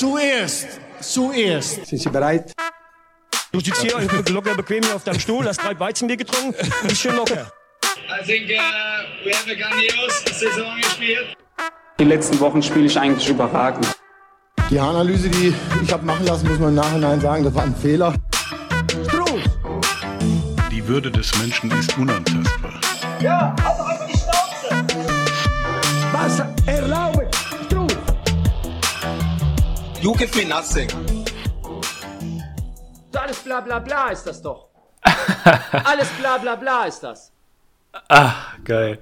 Zuerst, zuerst. Sind Sie bereit? Du sitzt hier locker bequem hier auf deinem Stuhl, hast drei Weizenbier getrunken, bist schön locker. I think uh, we have a grandios Saison gespielt. Die letzten Wochen spiele ich eigentlich überragend. Die Analyse, die ich habe machen lassen, muss man im Nachhinein sagen, das war ein Fehler. Struß! Die Würde des Menschen ist unantastbar. Was erlauben? You give me nothing. Alles bla bla bla ist das doch. Alles bla bla bla ist das. Ach, geil.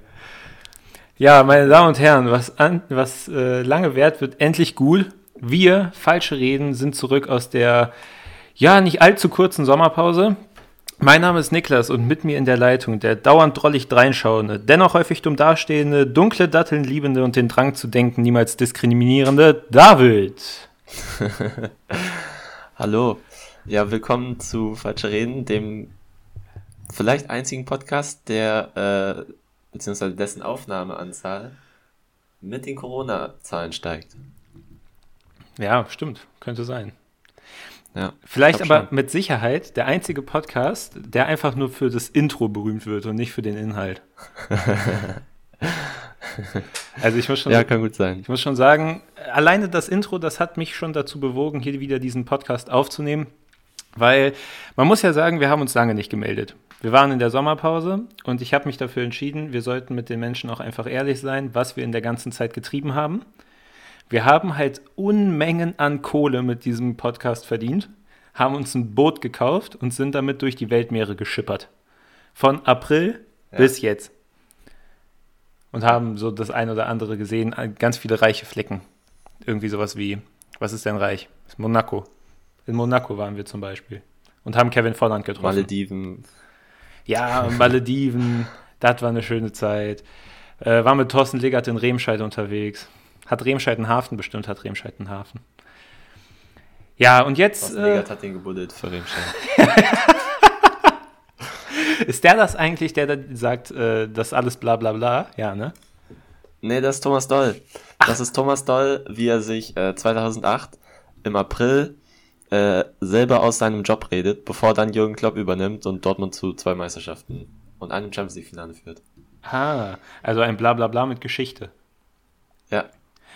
Ja, meine Damen und Herren, was, an, was äh, lange währt, wird endlich gut. Wir, falsche Reden, sind zurück aus der, ja, nicht allzu kurzen Sommerpause. Mein Name ist Niklas und mit mir in der Leitung der dauernd drollig dreinschauende, dennoch häufig dumm dastehende, dunkle Datteln liebende und den Drang zu denken niemals diskriminierende David. Hallo. Ja, willkommen zu Falsche Reden, dem vielleicht einzigen Podcast, der, äh, beziehungsweise dessen Aufnahmeanzahl mit den Corona-Zahlen steigt. Ja, stimmt, könnte sein. Ja, Vielleicht ich aber schon. mit Sicherheit der einzige Podcast, der einfach nur für das Intro berühmt wird und nicht für den Inhalt. also ich muss schon, Ja, kann gut sein. ich muss schon sagen, alleine das Intro, das hat mich schon dazu bewogen, hier wieder diesen Podcast aufzunehmen, weil man muss ja sagen, wir haben uns lange nicht gemeldet. Wir waren in der Sommerpause und ich habe mich dafür entschieden, wir sollten mit den Menschen auch einfach ehrlich sein, was wir in der ganzen Zeit getrieben haben. Wir haben halt Unmengen an Kohle mit diesem Podcast verdient, haben uns ein Boot gekauft und sind damit durch die Weltmeere geschippert. Von April bis jetzt. Und haben so das ein oder andere gesehen, ganz viele reiche Flecken. Irgendwie sowas wie, was ist denn reich? Ist Monaco. In Monaco waren wir zum Beispiel. Und haben Kevin Volland getroffen. Malediven. Ja, Malediven, das war eine schöne Zeit. Äh, war mit Thorsten Legert in Remscheid unterwegs. Hat Remscheid einen Hafen? Bestimmt hat Remscheid einen Hafen. Ja, und jetzt Thorsten äh, Legert hat den gebuddelt für Remscheid. ist der das eigentlich, der da sagt, äh, das alles bla bla bla? Ja, ne? Nee, das ist Thomas Doll. Das ist Thomas Doll, wie er sich äh, 2008 im April äh, selber aus seinem Job redet, bevor dann Jürgen Klopp übernimmt und Dortmund zu zwei Meisterschaften und einem Champions League Finale führt. Ah, also ein bla bla bla mit Geschichte. Ja,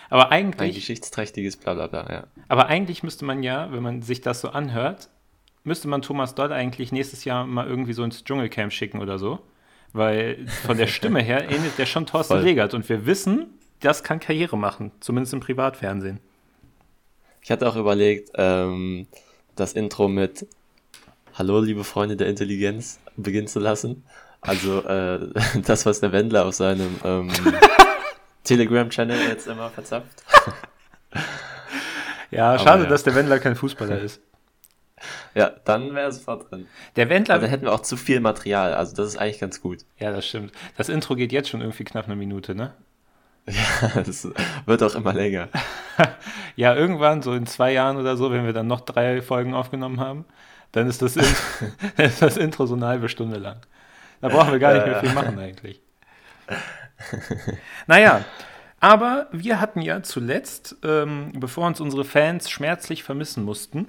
Aber ein eigentlich, geschichtsträchtiges Blablabla, ja. aber eigentlich müsste man ja, wenn man sich das so anhört, müsste man Thomas Doll eigentlich nächstes Jahr mal irgendwie so ins Dschungelcamp schicken oder so. Weil von der Stimme her ähnelt der schon Thorsten Voll. Legert. Und wir wissen, das kann Karriere machen. Zumindest im Privatfernsehen. Ich hatte auch überlegt, ähm, das Intro mit Hallo, liebe Freunde der Intelligenz beginnen zu lassen. Also äh, das, was der Wendler auf seinem ähm, Telegram-Channel jetzt immer verzapft. Ja, schade, ja. dass der Wendler kein Fußballer ist. Ja, dann wäre es sofort drin. Der Wendler. Aber dann hätten wir auch zu viel Material, also das ist eigentlich ganz gut. ja, das stimmt. Das Intro geht jetzt schon irgendwie knapp eine Minute, ne? Ja, das wird auch immer länger. Ja, irgendwann, so in zwei Jahren oder so, wenn wir dann noch drei Folgen aufgenommen haben, dann ist das, In dann ist das Intro so eine halbe Stunde lang. Da brauchen wir gar nicht mehr viel machen eigentlich. Naja, aber wir hatten ja zuletzt, ähm, bevor uns unsere Fans schmerzlich vermissen mussten,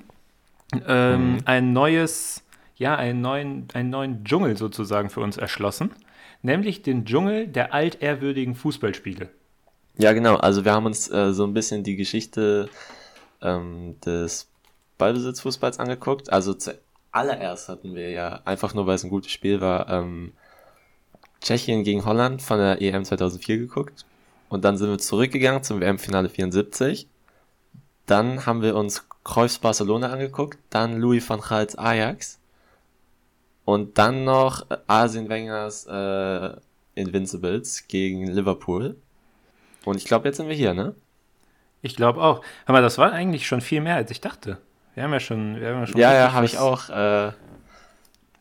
ähm, ein neues, ja, einen neuen, einen neuen Dschungel sozusagen für uns erschlossen, nämlich den Dschungel der altehrwürdigen Fußballspiele. Ja, genau. Also wir haben uns äh, so ein bisschen die Geschichte ähm, des Ballbesitzfußballs angeguckt. Also zuallererst hatten wir ja, einfach nur weil es ein gutes Spiel war, ähm, Tschechien gegen Holland von der EM 2004 geguckt. Und dann sind wir zurückgegangen zum WM-Finale 74. Dann haben wir uns Cruyffs Barcelona angeguckt, dann Louis van Gaals Ajax und dann noch äh, Arsene Wengers äh, Invincibles gegen Liverpool. Und ich glaube, jetzt sind wir hier, ne? Ich glaube auch. Aber das war eigentlich schon viel mehr, als ich dachte. Wir haben ja schon, wir haben ja schon Ja, ja, habe ich auch. Äh,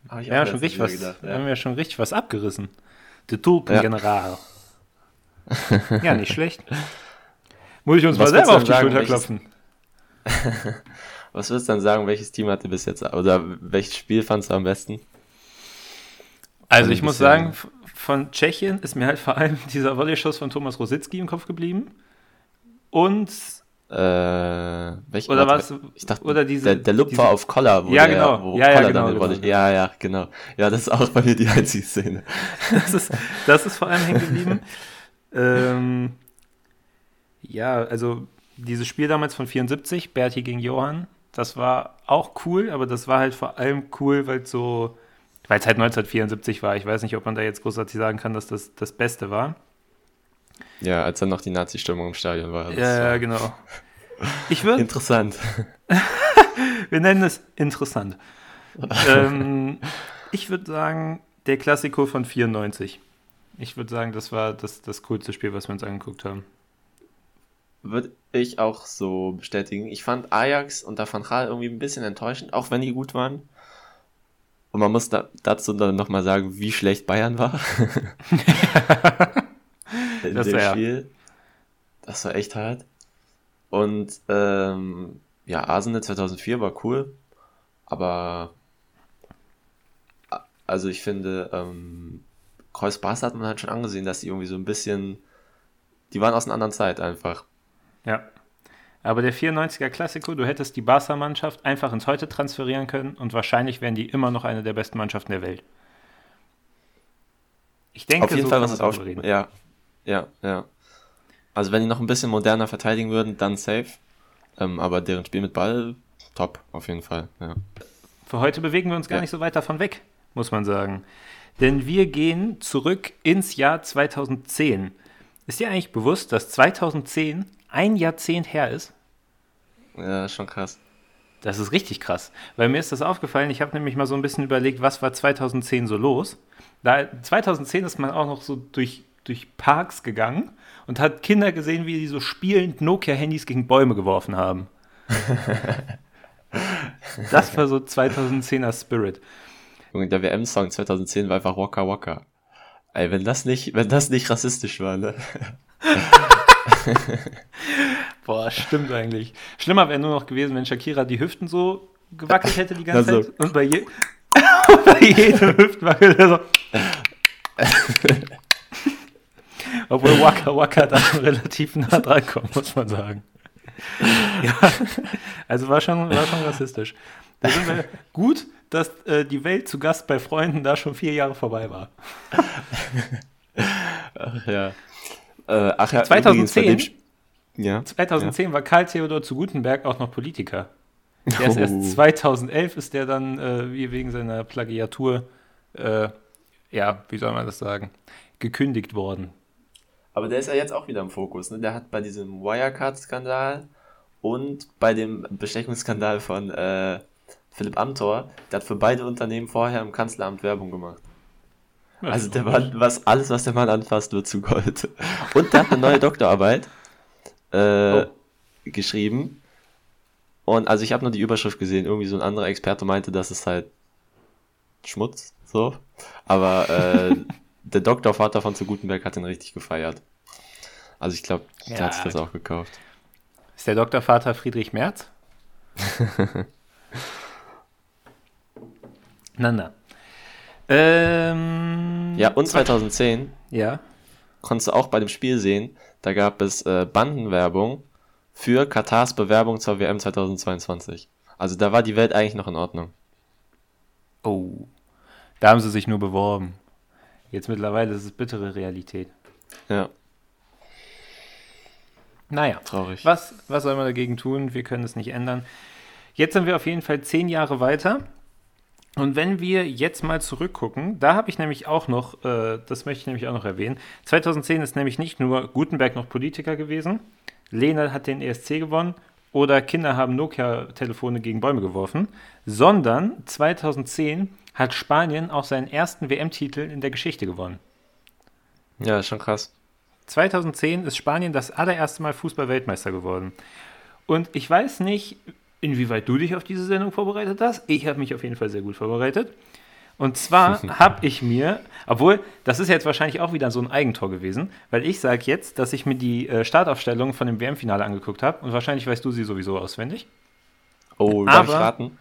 hab ich Wir haben, auch schon letztens richtig was, gedacht, wir ja. haben ja schon richtig was abgerissen. Der Tulpengeneral. ja, nicht schlecht. Muss ich uns Was mal selber auf die Schulter klopfen. Was würdest du dann sagen, welches Team hatte bis jetzt, oder welches Spiel fandst du am besten? Also ich muss sagen, von Tschechien ist mir halt vor allem dieser Volley-Schuss von Thomas Rositzky im Kopf geblieben. Und Äh, Welch, Oder was? Ich dachte, oder diese- der, der Lupfer diese- auf Collar, wo Ja, der, genau. wo Ja, ja, Collar genau, dann Rolle- genau. Ja, ja, genau. Ja, das ist auch bei mir die einzige Szene. Das ist, das ist vor allem hängen geblieben. ähm, ja, also dieses Spiel damals von 74, Berti gegen Johann, das war auch cool, aber das war halt vor allem cool, weil es so, weil es halt 1974 war. Ich weiß nicht, ob man da jetzt großartig sagen kann, dass das das Beste war. Ja, als dann noch die Nazi-Stimmung im Stadion war. Ja, war genau. Ich würde, Interessant. wir nennen es interessant. ähm, ich würde sagen, der Klassiko von 94. Ich würde sagen, das war das, das coolste Spiel, was wir uns angeguckt haben. Würde ich auch so bestätigen. Ich fand Ajax unter Van Gaal irgendwie ein bisschen enttäuschend, auch wenn die gut waren. Und man muss da, dazu dann nochmal sagen, wie schlecht Bayern war. In Das dem war Spiel. Das war echt hart. Und ähm, ja, Arsenal 2004 war cool. Aber also ich finde, ähm, Kreuz hat man halt schon angesehen, dass die irgendwie so ein bisschen, die waren aus einer anderen Zeit einfach. Ja. Aber der 94er Klassiko, du hättest die Barca-Mannschaft einfach ins Heute transferieren können und wahrscheinlich wären die immer noch eine der besten Mannschaften der Welt. Ich denke, Auf jeden so Fall, was es auch. reden. Ja, ja, ja. Also wenn die noch ein bisschen moderner verteidigen würden, dann safe. Ähm, aber deren Spiel mit Ball, top, auf jeden Fall. Ja. Für heute bewegen wir uns gar Ja. nicht so weit davon weg, muss man sagen. Denn wir gehen zurück ins Jahr 2010. Ist dir eigentlich bewusst, dass 2010 ein Jahrzehnt her ist? ja, schon krass. Das ist richtig krass, weil mir ist das aufgefallen. Ich habe nämlich mal so ein bisschen überlegt, was war 2010 so los. Da 2010 ist man auch noch so durch, durch Parks gegangen und hat Kinder gesehen, wie die so spielend Nokia-Handys gegen Bäume geworfen haben. das war so 2010er Spirit. Junge, der WM-Song 2010 war einfach Waka Waka. Ey, wenn das nicht, wenn das nicht rassistisch war, ne? Boah, stimmt eigentlich. Schlimmer wäre nur noch gewesen, wenn Shakira die Hüften so gewackelt hätte die ganze Also. Zeit. Und bei, je bei jedem Hüftwackel so. Obwohl Waka Waka da relativ nah dran kommt, muss man sagen. Ja, also war schon, war schon rassistisch. Da sind wir gut, dass äh, die Welt zu Gast bei Freunden da schon vier Jahre vorbei war. Ach ja. Äh, ach ja, 2010? übrigens bei dem Ja. 2010 war Karl Theodor zu Gutenberg auch noch Politiker. Der ist Oh. erst 2011 ist der dann äh, wegen seiner Plagiatur, äh, ja, wie soll man das sagen, gekündigt worden. Aber der ist ja jetzt auch wieder im Fokus, ne? Der hat bei diesem Wirecard-Skandal und bei dem Bestechungsskandal von äh, Philipp Amthor, der hat für beide Unternehmen vorher im Kanzleramt Werbung gemacht. Also der Mann, was, alles, was der Mann anfasst, wird zu Gold. Und der hat eine neue Doktorarbeit äh, geschrieben. Und also ich habe nur die Überschrift gesehen. Irgendwie so ein anderer Experte meinte, das ist halt Schmutz, so. Aber äh, der Doktorvater von zu Gutenberg hat ihn richtig gefeiert. Also ich glaube, der Ja. hat sich das auch gekauft. Ist der Doktorvater Friedrich Merz? na, na. Ähm, Ja, und 2010 ja. konntest du auch bei dem Spiel sehen, da gab es äh, Bandenwerbung für Katars Bewerbung zur WM 2022. Also da war die Welt eigentlich noch in Ordnung. Oh, da haben sie sich nur beworben. Jetzt mittlerweile ist es bittere Realität. Ja, Naja, traurig. was, was soll man dagegen tun? Wir können es nicht ändern. Jetzt sind wir auf jeden Fall zehn Jahre weiter. Und wenn wir jetzt mal zurückgucken, da habe ich nämlich auch noch, äh, das möchte ich nämlich auch noch erwähnen, 2010 ist nämlich nicht nur Gutenberg noch Politiker gewesen, Lena hat den ESC gewonnen oder Kinder haben Nokia-Telefone gegen Bäume geworfen, sondern 2010 hat Spanien auch seinen ersten WM-Titel in der Geschichte gewonnen. Ja, ist schon krass. 2010 ist Spanien das allererste Mal Fußball-Weltmeister geworden. Und ich weiß nicht, inwieweit du dich auf diese Sendung vorbereitet hast. Ich habe mich auf jeden Fall sehr gut vorbereitet. Und zwar habe ich mir, obwohl, das ist jetzt wahrscheinlich auch wieder so ein Eigentor gewesen, weil ich sage jetzt, dass ich mir die äh, Startaufstellung von dem WM-Finale angeguckt habe und wahrscheinlich weißt du sie sowieso auswendig. Oh, darf ich Aber- raten?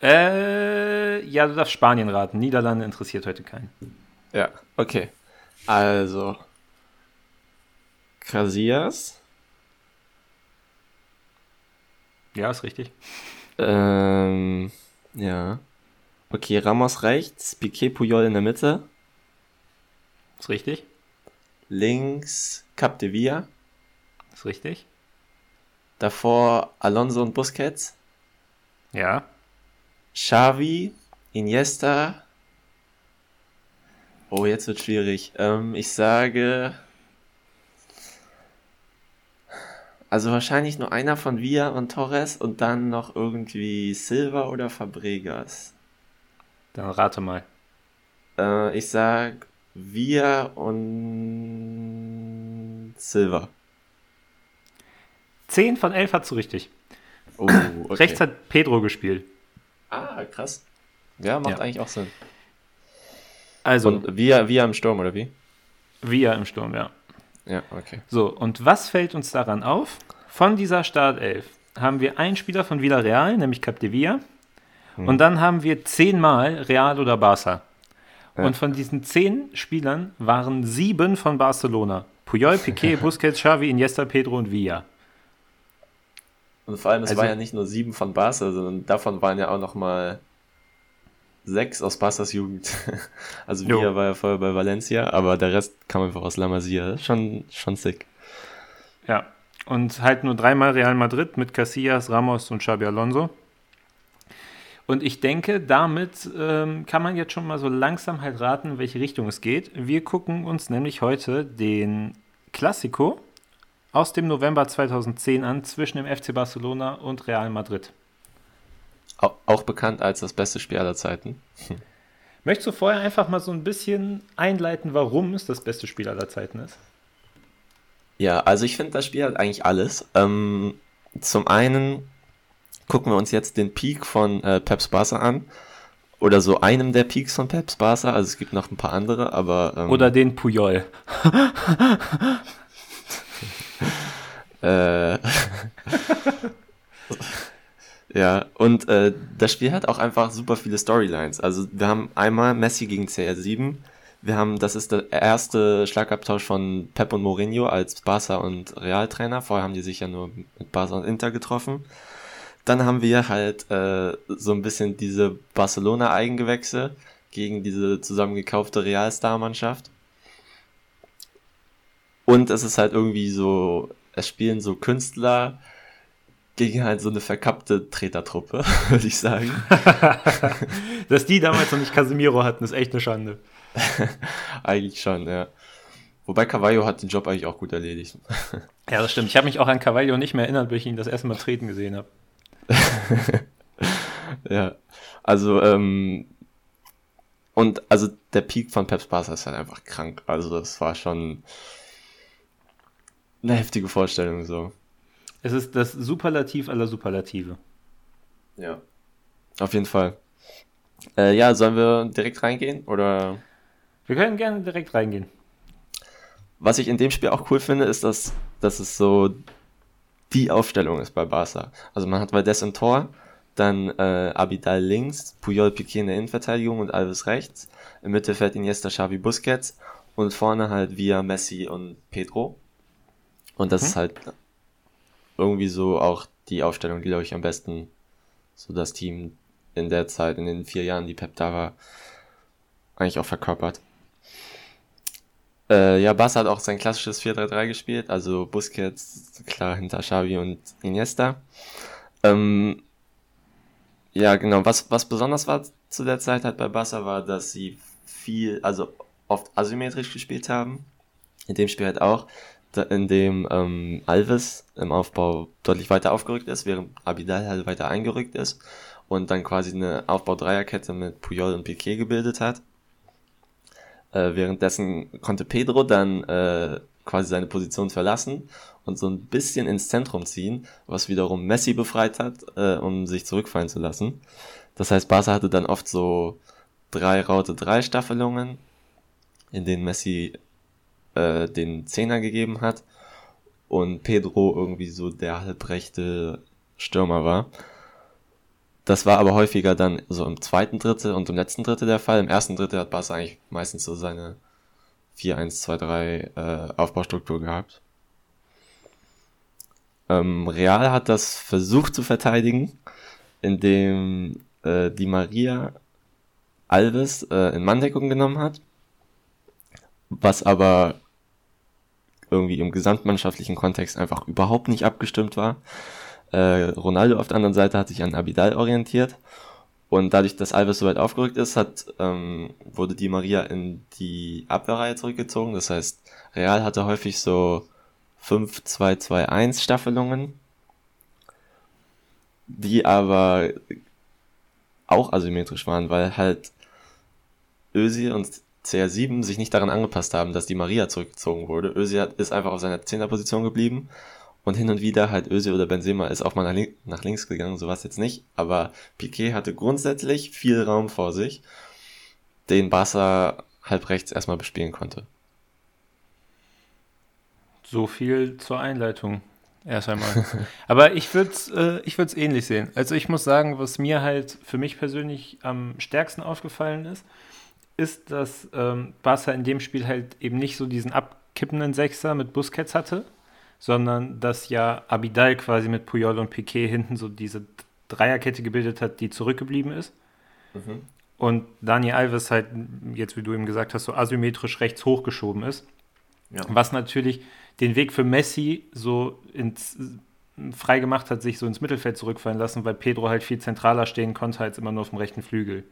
Äh, ja, du darfst Spanien raten. Niederlande interessiert heute keinen. Ja, okay. Also. Casillas. Ja, ist richtig. Ähm, ja. Okay, Ramos rechts, Piquet Puyol in der Mitte. Ist richtig. Links Cap de Villa. Ist richtig. Davor Alonso und Busquets. Ja. Xavi, Iniesta. Oh, jetzt wird schwierig. Ähm, ich sage. Also wahrscheinlich nur einer von Villa und Torres und dann noch irgendwie Silva oder Fabregas. Dann rate mal. Äh, ich sag Villa und Silva. 10 von 11 hast du richtig. Oh, okay. Rechts hat Pedro gespielt. Ah, krass. Ja, macht Ja. eigentlich auch Sinn. Also, Und Villa, Villa im Sturm, oder wie? Via im Sturm, ja. Ja, okay. So, und was fällt uns daran auf? Von dieser Startelf haben wir einen Spieler von Villarreal, nämlich Capdevia. Und dann haben wir zehnmal Real oder Barca. Und von diesen zehn Spielern waren sieben von Barcelona. Puyol, Piquet, Busquets, Xavi, Iniesta, Pedro und Villa. Und vor allem, es Also- war ja nicht nur sieben von Barca, sondern davon waren ja auch noch mal sechs aus Barcas Jugend. Also Jo. Villa war ja vorher bei Valencia, aber der Rest kam einfach aus La Masia. Schon, schon sick. Ja. Und halt nur dreimal Real Madrid mit Casillas, Ramos und Xabi Alonso. Und ich denke, damit ähm, kann man jetzt schon mal so langsam halt raten, in welche Richtung es geht. Wir gucken uns nämlich heute den Classico aus dem November 2010 an zwischen dem FC Barcelona und Real Madrid. Au- Auch bekannt als das beste Spiel aller Zeiten. Möchtest du vorher einfach mal so ein bisschen einleiten, warum es das beste Spiel aller Zeiten ist? Ja, also ich finde, das Spiel hat eigentlich alles. Ähm, zum einen gucken wir uns jetzt den Peak von äh, Peps Barca an. Oder so einem der Peaks von Peps Barca. Also es gibt noch ein paar andere, aber. Ähm, Oder den Puyol. Äh, ja, und äh, das Spiel hat auch einfach super viele Storylines. Also wir haben einmal Messi gegen CR7. Wir haben, das ist der erste Schlagabtausch von Pep und Mourinho als Barca und Real-Trainer. Vorher haben die sich ja nur mit Barca und Inter getroffen. Dann haben wir halt äh, so ein bisschen diese Barcelona-Eigengewächse gegen diese zusammengekaufte Real-Star-Mannschaft. Und es ist halt irgendwie so, es spielen so Künstler gegen halt so eine verkappte Tretertruppe, würde ich sagen. Dass die damals noch nicht Casemiro hatten, ist echt eine Schande. eigentlich schon, ja. Wobei Cavallo hat den Job eigentlich auch gut erledigt. Ja, das stimmt. Ich habe mich auch an Carvalho nicht mehr erinnert, bis ich ihn das erste Mal treten gesehen habe. ja. Also, ähm, und also der Peak von Pep Barca ist halt einfach krank. Also das war schon eine heftige Vorstellung so. Es ist das Superlativ aller Superlative. Ja. Auf jeden Fall. Äh, ja, sollen wir direkt reingehen? Oder Wir können gerne direkt reingehen. was ich in dem Spiel auch cool finde, ist, dass, dass es so die Aufstellung ist bei Barca. Also man hat Valdes im Tor, dann äh, Abidal links, Puyol Piqué in der Innenverteidigung und Alves rechts. Im Mittelfeld Iniesta, Xavi, Busquets und vorne halt Via, Messi und Pedro. Und das ist halt irgendwie so auch die Aufstellung, die, glaube ich, am besten so das Team in der Zeit, in den vier Jahren, die Pep da war, eigentlich auch verkörpert. Äh, ja, Barca hat auch sein klassisches 4-3-3 gespielt, also Busquets, klar, hinter Xavi und Iniesta. Ähm, ja, genau, was, was besonders war zu der Zeit halt bei Barca war, dass sie viel, also oft asymmetrisch gespielt haben. In dem Spiel halt auch, in dem ähm, Alves im Aufbau deutlich weiter aufgerückt ist, während Abidal halt weiter eingerückt ist und dann quasi eine Aufbau-Dreierkette mit Puyol und Piquet gebildet hat. Äh, währenddessen konnte Pedro dann äh, quasi seine Position verlassen und so ein bisschen ins Zentrum ziehen, was wiederum Messi befreit hat, äh, um sich zurückfallen zu lassen. Das heißt, Barca hatte dann oft so drei Raute drei Staffelungen, in denen Messi äh, den Zehner gegeben hat und Pedro irgendwie so der halbrechte Stürmer war. Das war aber häufiger dann so im zweiten Drittel und im letzten Drittel der Fall. Im ersten Drittel hat Barca eigentlich meistens so seine 4-1-2-3 äh, Aufbaustruktur gehabt. Ähm, Real hat das versucht zu verteidigen, indem äh, die Maria Alves äh, in Manndeckung genommen hat, was aber irgendwie im gesamtmannschaftlichen Kontext einfach überhaupt nicht abgestimmt war. Äh, Ronaldo auf der anderen Seite hat sich an Abidal orientiert und dadurch, dass Alves so weit aufgerückt ist, hat, ähm, wurde die Maria in die Abwehrreihe zurückgezogen. Das heißt, Real hatte häufig so 5-2-2-1 Staffelungen, die aber auch asymmetrisch waren, weil halt Özil und CR7 sich nicht daran angepasst haben, dass die Maria zurückgezogen wurde. Özil ist einfach auf seiner Zehnerposition geblieben und hin und wieder halt Özil oder Benzema ist auch mal nach, link nach links gegangen, sowas jetzt nicht, aber Piquet hatte grundsätzlich viel Raum vor sich, den Barca halb rechts erstmal bespielen konnte. So viel zur Einleitung. Erst einmal. Aber ich würde es äh, ich ähnlich sehen. Also ich muss sagen, was mir halt für mich persönlich am stärksten aufgefallen ist, ist, dass ähm, Barca in dem Spiel halt eben nicht so diesen abkippenden Sechser mit Busquets hatte, sondern dass ja Abidal quasi mit Puyol und Piquet hinten so diese Dreierkette gebildet hat, die zurückgeblieben ist. Mhm. Und Dani Alves halt, jetzt wie du eben gesagt hast, so asymmetrisch rechts hochgeschoben ist. Ja. Was natürlich den Weg für Messi so ins frei gemacht hat, sich so ins Mittelfeld zurückfallen lassen, weil Pedro halt viel zentraler stehen konnte als immer nur auf dem rechten Flügel.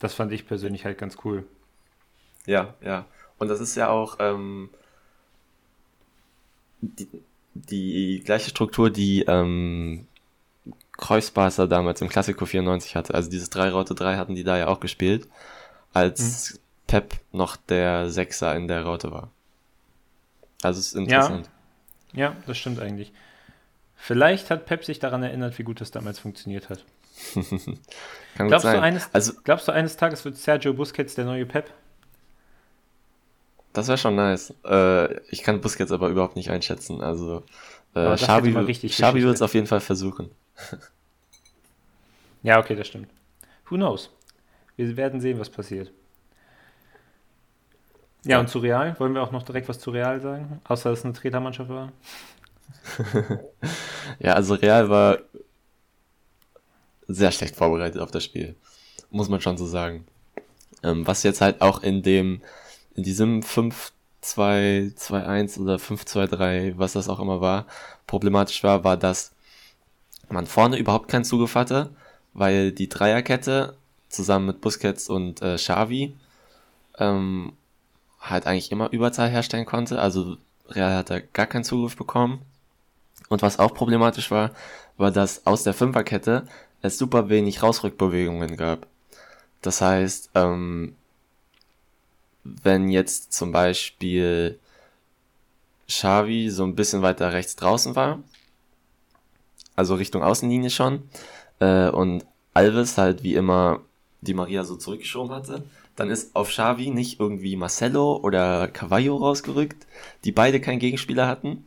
Das fand ich persönlich halt ganz cool. Ja, ja. Und das ist ja auch ähm, die, die gleiche Struktur, die ähm, Kreuzbarser damals im Klassiko 94 hatte. Also dieses 3 Raute 3 hatten die da ja auch gespielt, als mhm. Pep noch der Sechser in der Raute war. Also es ist interessant. Ja, ja, das stimmt eigentlich. Vielleicht hat Pep sich daran erinnert, wie gut das damals funktioniert hat. Kann glaubst. Du eines, also, glaubst du, eines Tages wird Sergio Busquets der neue Pep? Das wäre schon nice. Äh, ich kann Busquets aber überhaupt nicht einschätzen. Also äh, Xavi, Xavi wird es auf jeden Fall versuchen. ja, okay, das stimmt. Who knows? Wir werden sehen, was passiert. Ja, ja, und zu Real? Wollen wir auch noch direkt was zu Real sagen? Außer dass es eine Tretermannschaft war? ja, also Real war sehr schlecht vorbereitet auf das Spiel. Muss man schon so sagen. Ähm, was jetzt halt auch in dem, in diesem 5-2-2-1 oder 5-2-3, was das auch immer war, problematisch war, war, dass man vorne überhaupt keinen Zugriff hatte, weil die Dreierkette zusammen mit Busquets und äh, Xavi ähm, halt eigentlich immer Überzahl herstellen konnte. Also Real hat da gar keinen Zugriff bekommen. Und was auch problematisch war, war, dass aus der Fünferkette es super wenig Rausrückbewegungen gab. Das heißt, ähm, wenn jetzt zum Beispiel Xavi so ein bisschen weiter rechts draußen war, also Richtung Außenlinie schon, äh, und Alves halt wie immer die Maria so zurückgeschoben hatte, dann ist auf Xavi nicht irgendwie Marcelo oder Cavallo rausgerückt, die beide keinen Gegenspieler hatten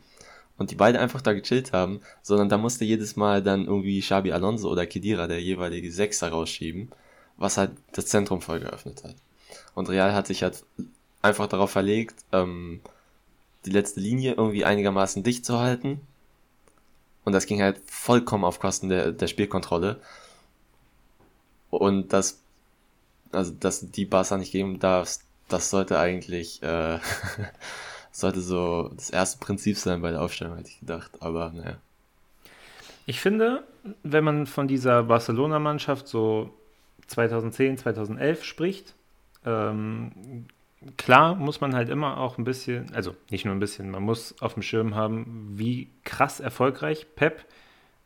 und die beide einfach da gechillt haben, sondern da musste jedes Mal dann irgendwie Xabi Alonso oder Kedira, der jeweilige Sechser, rausschieben, was halt das Zentrum voll geöffnet hat. Und Real hat sich halt einfach darauf verlegt, ähm, die letzte Linie irgendwie einigermaßen dicht zu halten. Und das ging halt vollkommen auf Kosten der, der Spielkontrolle. Und das also dass die Barca nicht geben darf, das sollte eigentlich, äh, sollte so das erste Prinzip sein bei der Aufstellung, hätte ich gedacht. Aber naja. Ich finde, wenn man von dieser Barcelona-Mannschaft so 2010, 2011 spricht, ähm, klar muss man halt immer auch ein bisschen, also nicht nur ein bisschen, man muss auf dem Schirm haben, wie krass erfolgreich Pep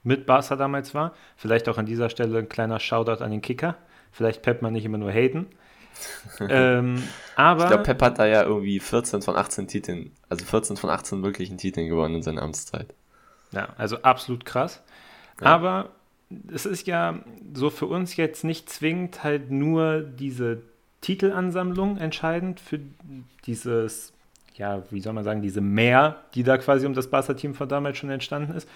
mit Barca damals war. Vielleicht auch an dieser Stelle ein kleiner Shoutout an den Kicker. Vielleicht Pep man nicht immer nur haten. ähm, aber ich glaube, Pep hat da ja irgendwie 14 von 18 Titeln, also 14 von 18 wirklichen Titeln gewonnen in seiner Amtszeit. Ja, also absolut krass. Ja. Aber es ist ja so für uns jetzt nicht zwingend halt nur diese Titelansammlung entscheidend für dieses, ja, wie soll man sagen, diese Mehr, die da quasi um das Barca-Team von damals schon entstanden ist,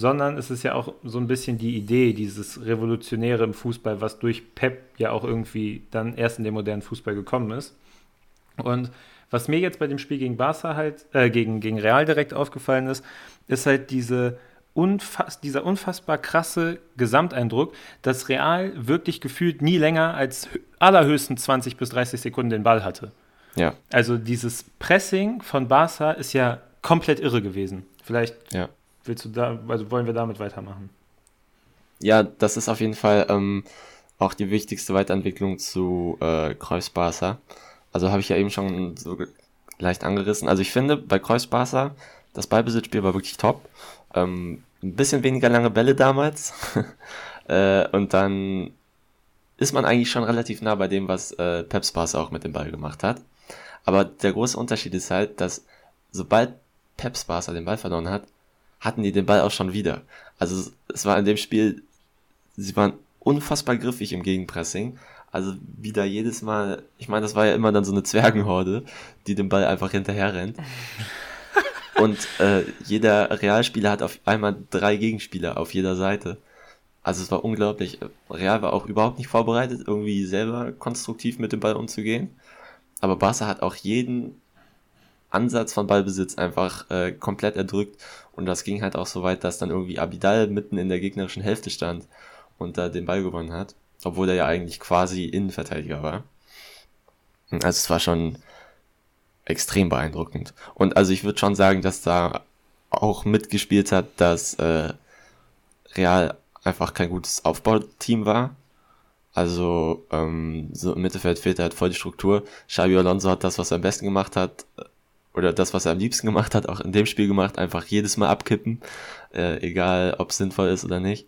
sondern es ist ja auch so ein bisschen die Idee, dieses Revolutionäre im Fußball, was durch Pep ja auch irgendwie dann erst in den modernen Fußball gekommen ist. Und was mir jetzt bei dem Spiel gegen Barca halt, äh, gegen, gegen Real direkt aufgefallen ist, ist halt diese unfass, dieser unfassbar krasse Gesamteindruck, dass Real wirklich gefühlt nie länger als hö- allerhöchstens 20 bis 30 Sekunden den Ball hatte. Ja, Also dieses Pressing von Barca ist ja komplett irre gewesen. Vielleicht ja. Willst du da, also wollen wir damit weitermachen? Ja, das ist auf jeden Fall ähm, auch die wichtigste Weiterentwicklung zu äh, Kreuz Barca. Also habe ich ja eben schon so leicht angerissen. Also ich finde, bei Kreuz Barca, das Ballbesitzspiel war wirklich top. Ähm, ein bisschen weniger lange Bälle damals. äh, und dann ist man eigentlich schon relativ nah bei dem, was äh, Peps Barca auch mit dem Ball gemacht hat. Aber der große Unterschied ist halt, dass sobald Peps Barca den Ball verloren hat, hatten die den Ball auch schon wieder. Also es war in dem Spiel, sie waren unfassbar griffig im Gegenpressing. Also wieder jedes Mal, ich meine, das war ja immer dann so eine Zwergenhorde, die dem Ball einfach hinterher rennt. Und äh, jeder Realspieler hat auf einmal drei Gegenspieler auf jeder Seite. Also es war unglaublich. Real war auch überhaupt nicht vorbereitet, irgendwie selber konstruktiv mit dem Ball umzugehen. Aber Barca hat auch jeden Ansatz von Ballbesitz einfach äh, komplett erdrückt. Und das ging halt auch so weit, dass dann irgendwie Abidal mitten in der gegnerischen Hälfte stand und da den Ball gewonnen hat. Obwohl er ja eigentlich quasi Innenverteidiger war. Also es war schon extrem beeindruckend. Und also ich würde schon sagen, dass da auch mitgespielt hat, dass äh, Real einfach kein gutes Aufbauteam war. Also ähm, so im Mittelfeld fehlte halt voll die Struktur. Xabi Alonso hat das, was er am besten gemacht hat, oder das, was er am liebsten gemacht hat, auch in dem Spiel gemacht, einfach jedes Mal abkippen, äh, egal ob es sinnvoll ist oder nicht.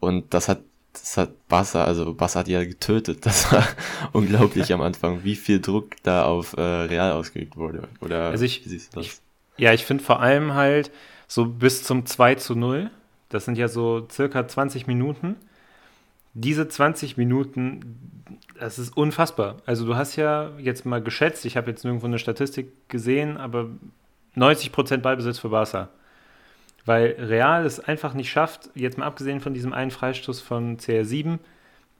Und das hat, das hat Barca, also Barca hat ja getötet. Das war unglaublich am Anfang, wie viel Druck da auf äh, Real ausgeübt wurde. Oder Also ich- wie siehst du das? Ja, ich finde vor allem halt so bis zum 2 zu 0, das sind ja so circa 20 Minuten. Diese 20 Minuten, das ist unfassbar. Also du hast ja jetzt mal geschätzt, ich habe jetzt nirgendwo eine Statistik gesehen, aber 90% Ballbesitz für Barca. Weil Real es einfach nicht schafft, jetzt mal abgesehen von diesem einen Freistoß von CR7,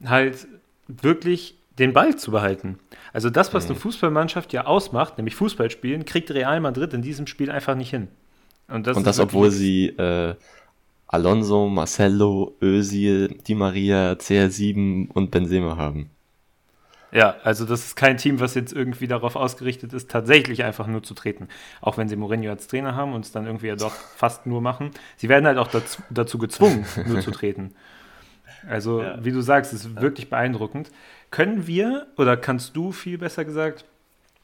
halt wirklich den Ball zu behalten. Also das, was eine Fußballmannschaft ja ausmacht, nämlich Fußball spielen, kriegt Real Madrid in diesem Spiel einfach nicht hin. Und das, Und das, obwohl sie äh, Alonso, Marcelo, Özil, Di Maria, CR7 und Benzema haben. Ja, also das ist kein Team, was jetzt irgendwie darauf ausgerichtet ist, tatsächlich einfach nur zu treten. Auch wenn sie Mourinho als Trainer haben und es dann irgendwie ja doch fast nur machen. Sie werden halt auch dazu, dazu gezwungen, nur zu treten. Also, Ja. wie du sagst, es ist wirklich beeindruckend. Können wir, oder kannst du viel besser gesagt,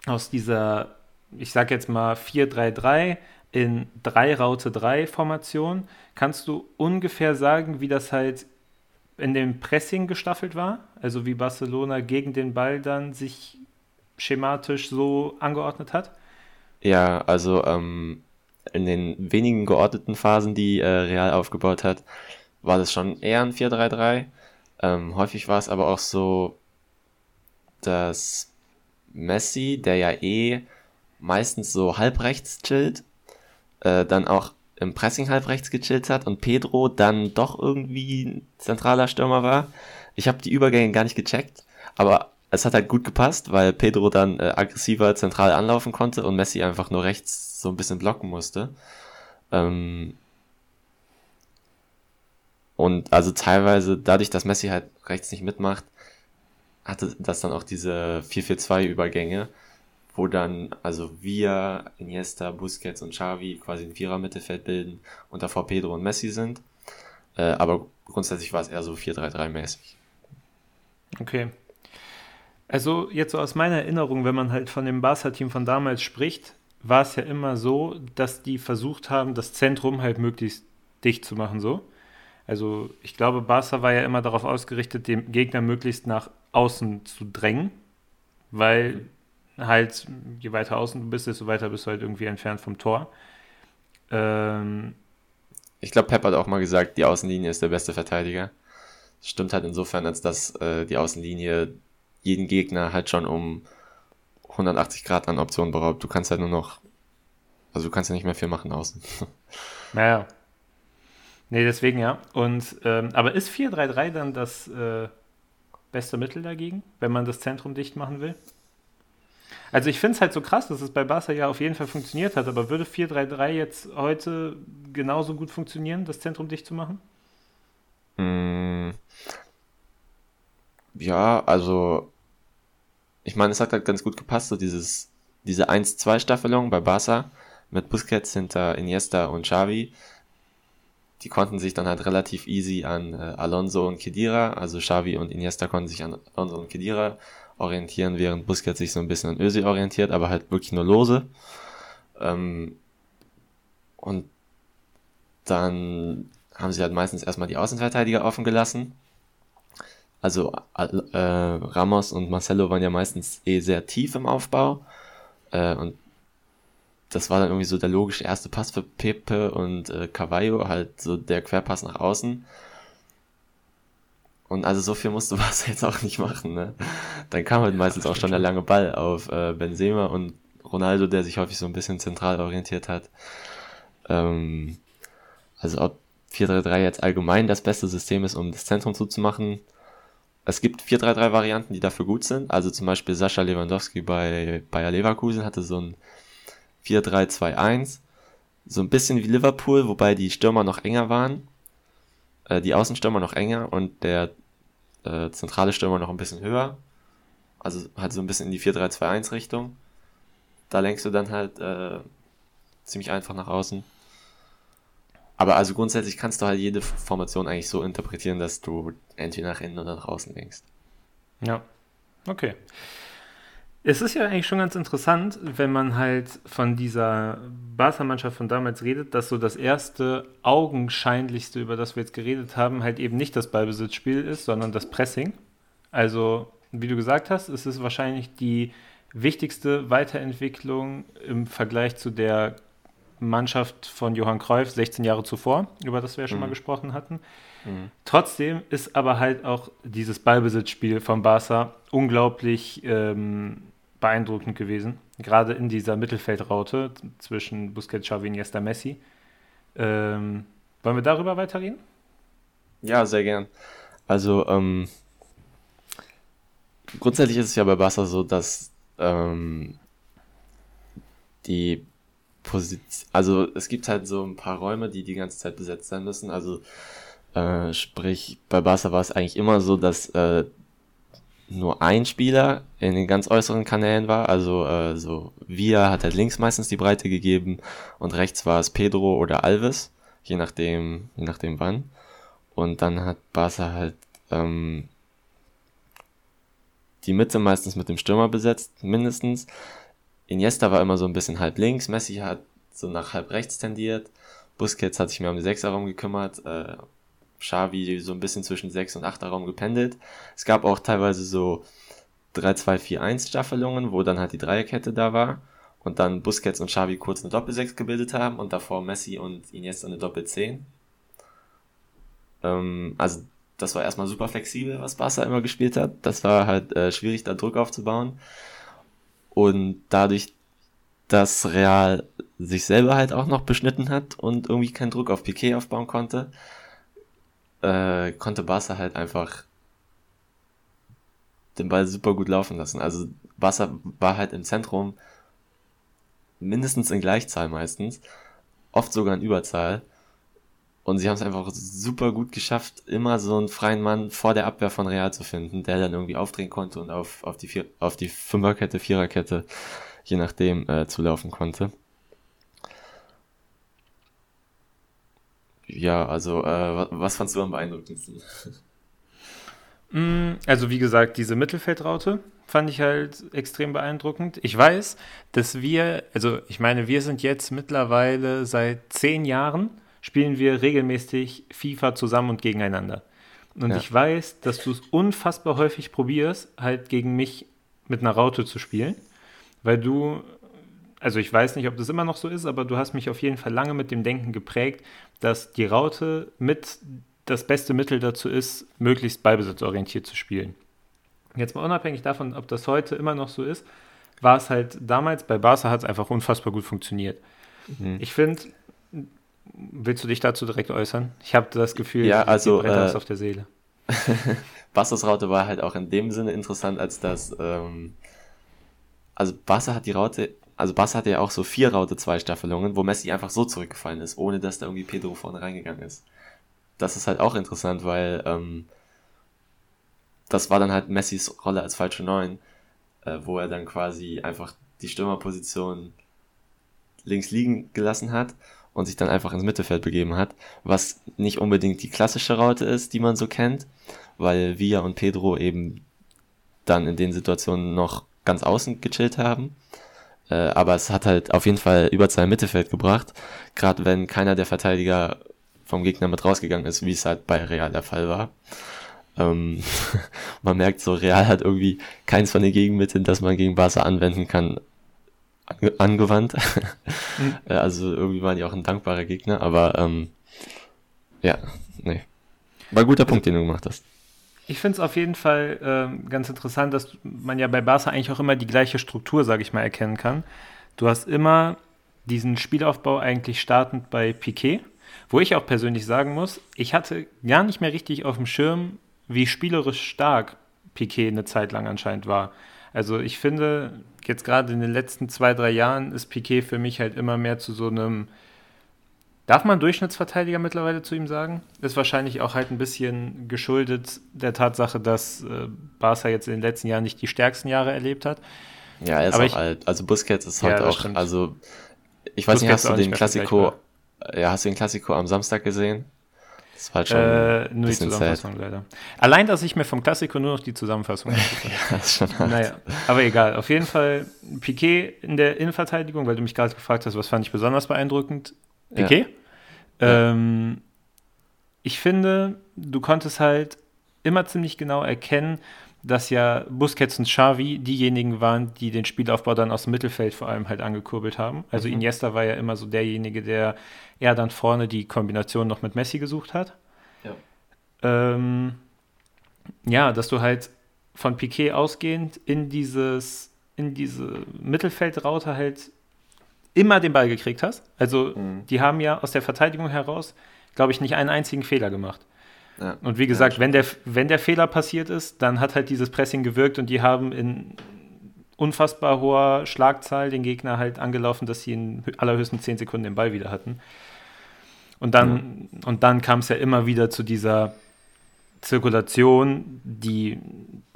aus dieser, ich sag jetzt mal 4-3-3 in 3-Raute-3-Formation, kannst du ungefähr sagen, wie das halt in dem Pressing gestaffelt war? Also wie Barcelona gegen den Ball dann sich schematisch so angeordnet hat? Ja, also ähm, in den wenigen geordneten Phasen, die äh, Real aufgebaut hat, war das schon eher ein 4-3-3. Ähm, häufig war es aber auch so, dass Messi, der ja eh meistens so halb rechts chillt, äh, dann auch im Pressing halb rechts gechillt hat und Pedro dann doch irgendwie zentraler Stürmer war. Ich habe die Übergänge gar nicht gecheckt, aber es hat halt gut gepasst, weil Pedro dann äh, aggressiver zentral anlaufen konnte und Messi einfach nur rechts so ein bisschen blocken musste. Ähm und also teilweise, dadurch, dass Messi halt rechts nicht mitmacht, hatte das dann auch diese 4-4-2-Übergänge, wo dann also wir, Iniesta, Busquets und Xavi quasi ein Vierer-Mittelfeld bilden und davor Pedro und Messi sind. Äh, aber grundsätzlich war es eher so 4-3-3-mäßig. Okay. Also jetzt so aus meiner Erinnerung, wenn man halt von dem Barca-Team von damals spricht, war es ja immer so, dass die versucht haben, das Zentrum halt möglichst dicht zu machen, so. Also ich glaube, Barca war ja immer darauf ausgerichtet, den Gegner möglichst nach außen zu drängen, weil halt, je weiter außen du bist, desto weiter bist du halt irgendwie entfernt vom Tor. Ähm, Ich glaube, Pep hat auch mal gesagt, die Außenlinie ist der beste Verteidiger. Das stimmt halt insofern, als dass äh, die Außenlinie jeden Gegner halt schon um 180 Grad an Optionen beraubt. Du kannst halt nur noch, also du kannst ja nicht mehr viel machen außen. Naja. Nee, deswegen ja. Und, ähm, aber ist 4-3-3 dann das äh, beste Mittel dagegen, wenn man das Zentrum dicht machen will? Also ich finde es halt so krass, dass es bei Barca ja auf jeden Fall funktioniert hat, aber würde 4-3-3 jetzt heute genauso gut funktionieren, das Zentrum dicht zu machen? Mm. Ja, also ich meine, es hat halt ganz gut gepasst, so dieses, diese 1-2-Staffelung bei Barca mit Busquets hinter Iniesta und Xavi. Die konnten sich dann halt relativ easy an äh, Alonso und Kedira, also Xavi und Iniesta konnten sich an Alonso und Kedira orientieren, während Busquets sich so ein bisschen an Özil orientiert, aber halt wirklich nur lose. Ähm, und dann haben sie halt meistens erstmal die Außenverteidiger offen gelassen. Also äh, Ramos und Marcelo waren ja meistens eh sehr tief im Aufbau. Äh, und das war dann irgendwie so der logische erste Pass für Pepe und äh, Cavallo, halt so der Querpass nach außen. Und also so viel musste was jetzt auch nicht machen, ne? Dann kam halt meistens auch schon der lange Ball auf äh, Benzema und Ronaldo, der sich häufig so ein bisschen zentral orientiert hat. Ähm, also ob 4-3-3 jetzt allgemein das beste System ist, um das Zentrum zuzumachen. Es gibt 4-3-3 Varianten, die dafür gut sind. Also zum Beispiel Sascha Lewandowski bei Bayer Leverkusen hatte so ein 4-3-2-1. So ein bisschen wie Liverpool, wobei die Stürmer noch enger waren. Äh, die Außenstürmer noch enger und der äh, zentrale Stürmer noch ein bisschen höher. Also halt so ein bisschen in die 4-3-2-1 Richtung. Da lenkst du dann halt äh, ziemlich einfach nach außen. Aber also grundsätzlich kannst du halt jede Formation eigentlich so interpretieren, dass du entweder nach innen oder nach außen lenkst. Ja, okay. Es ist ja eigentlich schon ganz interessant, wenn man halt von dieser Barca-Mannschaft von damals redet, dass so das erste augenscheinlichste, über das wir jetzt geredet haben, halt eben nicht das Ballbesitzspiel ist, sondern das Pressing. Also, wie du gesagt hast, es ist wahrscheinlich die wichtigste Weiterentwicklung im Vergleich zu der Mannschaft von Johann Cruyff 16 Jahre zuvor, über das wir ja schon mhm. mal gesprochen hatten. Mhm. Trotzdem ist aber halt auch dieses Ballbesitzspiel von Barca unglaublich ähm, beeindruckend gewesen. Gerade in dieser Mittelfeldraute zwischen Busquets, Xavi, Iniesta, Messi. Ähm, wollen wir darüber weiterreden? Ja, sehr gern. Also, ähm, grundsätzlich ist es ja bei Barca so, dass ähm, die Position, also es gibt halt so ein paar Räume, die die ganze Zeit besetzt sein müssen. Also äh, sprich, bei Barca war es eigentlich immer so, dass äh, nur ein Spieler in den ganz äußeren Kanälen war. Also äh, so Via hat halt links meistens die Breite gegeben und rechts war es Pedro oder Alves, je nachdem, je nachdem wann. Und dann hat Barca halt ähm, die Mitte meistens mit dem Stürmer besetzt, mindestens. Iniesta war immer so ein bisschen halb links, Messi hat so nach halb rechts tendiert, Busquets hat sich mehr um die Sechserraum gekümmert, äh, Xavi so ein bisschen zwischen 6 und 8 Raum gependelt. Es gab auch teilweise so 3-2-4-1 Staffelungen, wo dann halt die Dreierkette da war und dann Busquets und Xavi kurz eine Doppel-6 gebildet haben und davor Messi und Iniesta eine Doppel-10. Ähm, also das war erstmal super flexibel, was Barca immer gespielt hat. Das war halt äh, schwierig, da Druck aufzubauen. Und dadurch, dass Real sich selber halt auch noch beschnitten hat und irgendwie keinen Druck auf Piquet aufbauen konnte, äh, konnte Barca halt einfach den Ball super gut laufen lassen. Also Barca war halt im Zentrum mindestens in Gleichzahl meistens, oft sogar in Überzahl. Und sie haben es einfach super gut geschafft, immer so einen freien Mann vor der Abwehr von Real zu finden, der dann irgendwie aufdrehen konnte und auf, auf, die, Vier auf die Fünferkette, Viererkette, je nachdem, äh, zu laufen konnte. Ja, also, äh, was fandst du am beeindruckendsten? Mm, also, wie gesagt, diese Mittelfeldraute fand ich halt extrem beeindruckend. Ich weiß, dass wir, also ich meine, wir sind jetzt mittlerweile seit zehn Jahren spielen wir regelmäßig FIFA zusammen und gegeneinander. Und ja. ich weiß, dass du es unfassbar häufig probierst, halt gegen mich mit einer Raute zu spielen, weil du, also ich weiß nicht, ob das immer noch so ist, aber du hast mich auf jeden Fall lange mit dem Denken geprägt, dass die Raute mit das beste Mittel dazu ist, möglichst ballbesitzorientiert zu spielen. Jetzt mal unabhängig davon, ob das heute immer noch so ist, war es halt damals, bei Barca hat es einfach unfassbar gut funktioniert. Mhm. Ich finde, Willst du dich dazu direkt äußern? Ich habe das Gefühl, ja, also, äh, auf der Seele. Bassers Raute war halt auch in dem Sinne interessant, als dass ähm, also Barca hat die Raute, also Barca hatte ja auch so vier Raute zwei Staffelungen, wo Messi einfach so zurückgefallen ist, ohne dass da irgendwie Pedro vorne reingegangen ist. Das ist halt auch interessant, weil ähm, das war dann halt Messis Rolle als falsche Neun, äh, wo er dann quasi einfach die Stürmerposition links liegen gelassen hat und sich dann einfach ins Mittelfeld begeben hat, was nicht unbedingt die klassische Raute ist, die man so kennt, weil Villa und Pedro eben dann in den Situationen noch ganz außen gechillt haben. Äh, aber es hat halt auf jeden Fall über sein Mittelfeld gebracht, gerade wenn keiner der Verteidiger vom Gegner mit rausgegangen ist, wie es halt bei Real der Fall war. Ähm, man merkt so, Real hat irgendwie keins von den Gegenmitteln, das man gegen Barca anwenden kann, ange angewandt. Mhm. also irgendwie waren die auch ein dankbarer Gegner, aber ähm, ja, nee. War ein guter Punkt, den du gemacht hast. Ich finde es auf jeden Fall ähm, ganz interessant, dass man ja bei Barca eigentlich auch immer die gleiche Struktur, sage ich mal, erkennen kann. Du hast immer diesen Spielaufbau eigentlich startend bei Piquet, wo ich auch persönlich sagen muss, ich hatte gar nicht mehr richtig auf dem Schirm, wie spielerisch stark Piquet eine Zeit lang anscheinend war. Also ich finde, jetzt gerade in den letzten zwei, drei Jahren ist Piquet für mich halt immer mehr zu so einem, darf man Durchschnittsverteidiger mittlerweile zu ihm sagen? Ist wahrscheinlich auch halt ein bisschen geschuldet der Tatsache, dass äh, Barca jetzt in den letzten Jahren nicht die stärksten Jahre erlebt hat. Ja, er ist Aber auch ich, alt. Also Busquets ist halt ja, auch, stimmt. also ich weiß Busquets nicht, hast du den Klassiko, ja, hast du den Klassiko am Samstag gesehen? Das war halt schon äh, nur die Zusammenfassung sad. leider. Allein, dass ich mir vom Klassiker nur noch die Zusammenfassung ja, ist schon hart. Naja, aber egal. Auf jeden Fall Piquet in der Innenverteidigung, weil du mich gerade gefragt hast, was fand ich besonders beeindruckend? Piquet? Ja. Ähm, ich finde, du konntest halt immer ziemlich genau erkennen, dass ja Busquets und Xavi diejenigen waren, die den Spielaufbau dann aus dem Mittelfeld vor allem halt angekurbelt haben. Also mhm. Iniesta war ja immer so derjenige, der eher dann vorne die Kombination noch mit Messi gesucht hat. Ja. Ähm, ja, dass du halt von Piquet ausgehend in dieses, in diese Mittelfeldraute halt immer den Ball gekriegt hast. Also mhm. die haben ja aus der Verteidigung heraus, glaube ich, nicht einen einzigen Fehler gemacht. Ja. Und wie gesagt, ja, wenn, der, wenn der Fehler passiert ist, dann hat halt dieses Pressing gewirkt und die haben in unfassbar hoher Schlagzahl den Gegner halt angelaufen, dass sie in allerhöchsten 10 Sekunden den Ball wieder hatten. Und dann, ja. dann kam es ja immer wieder zu dieser Zirkulation, die,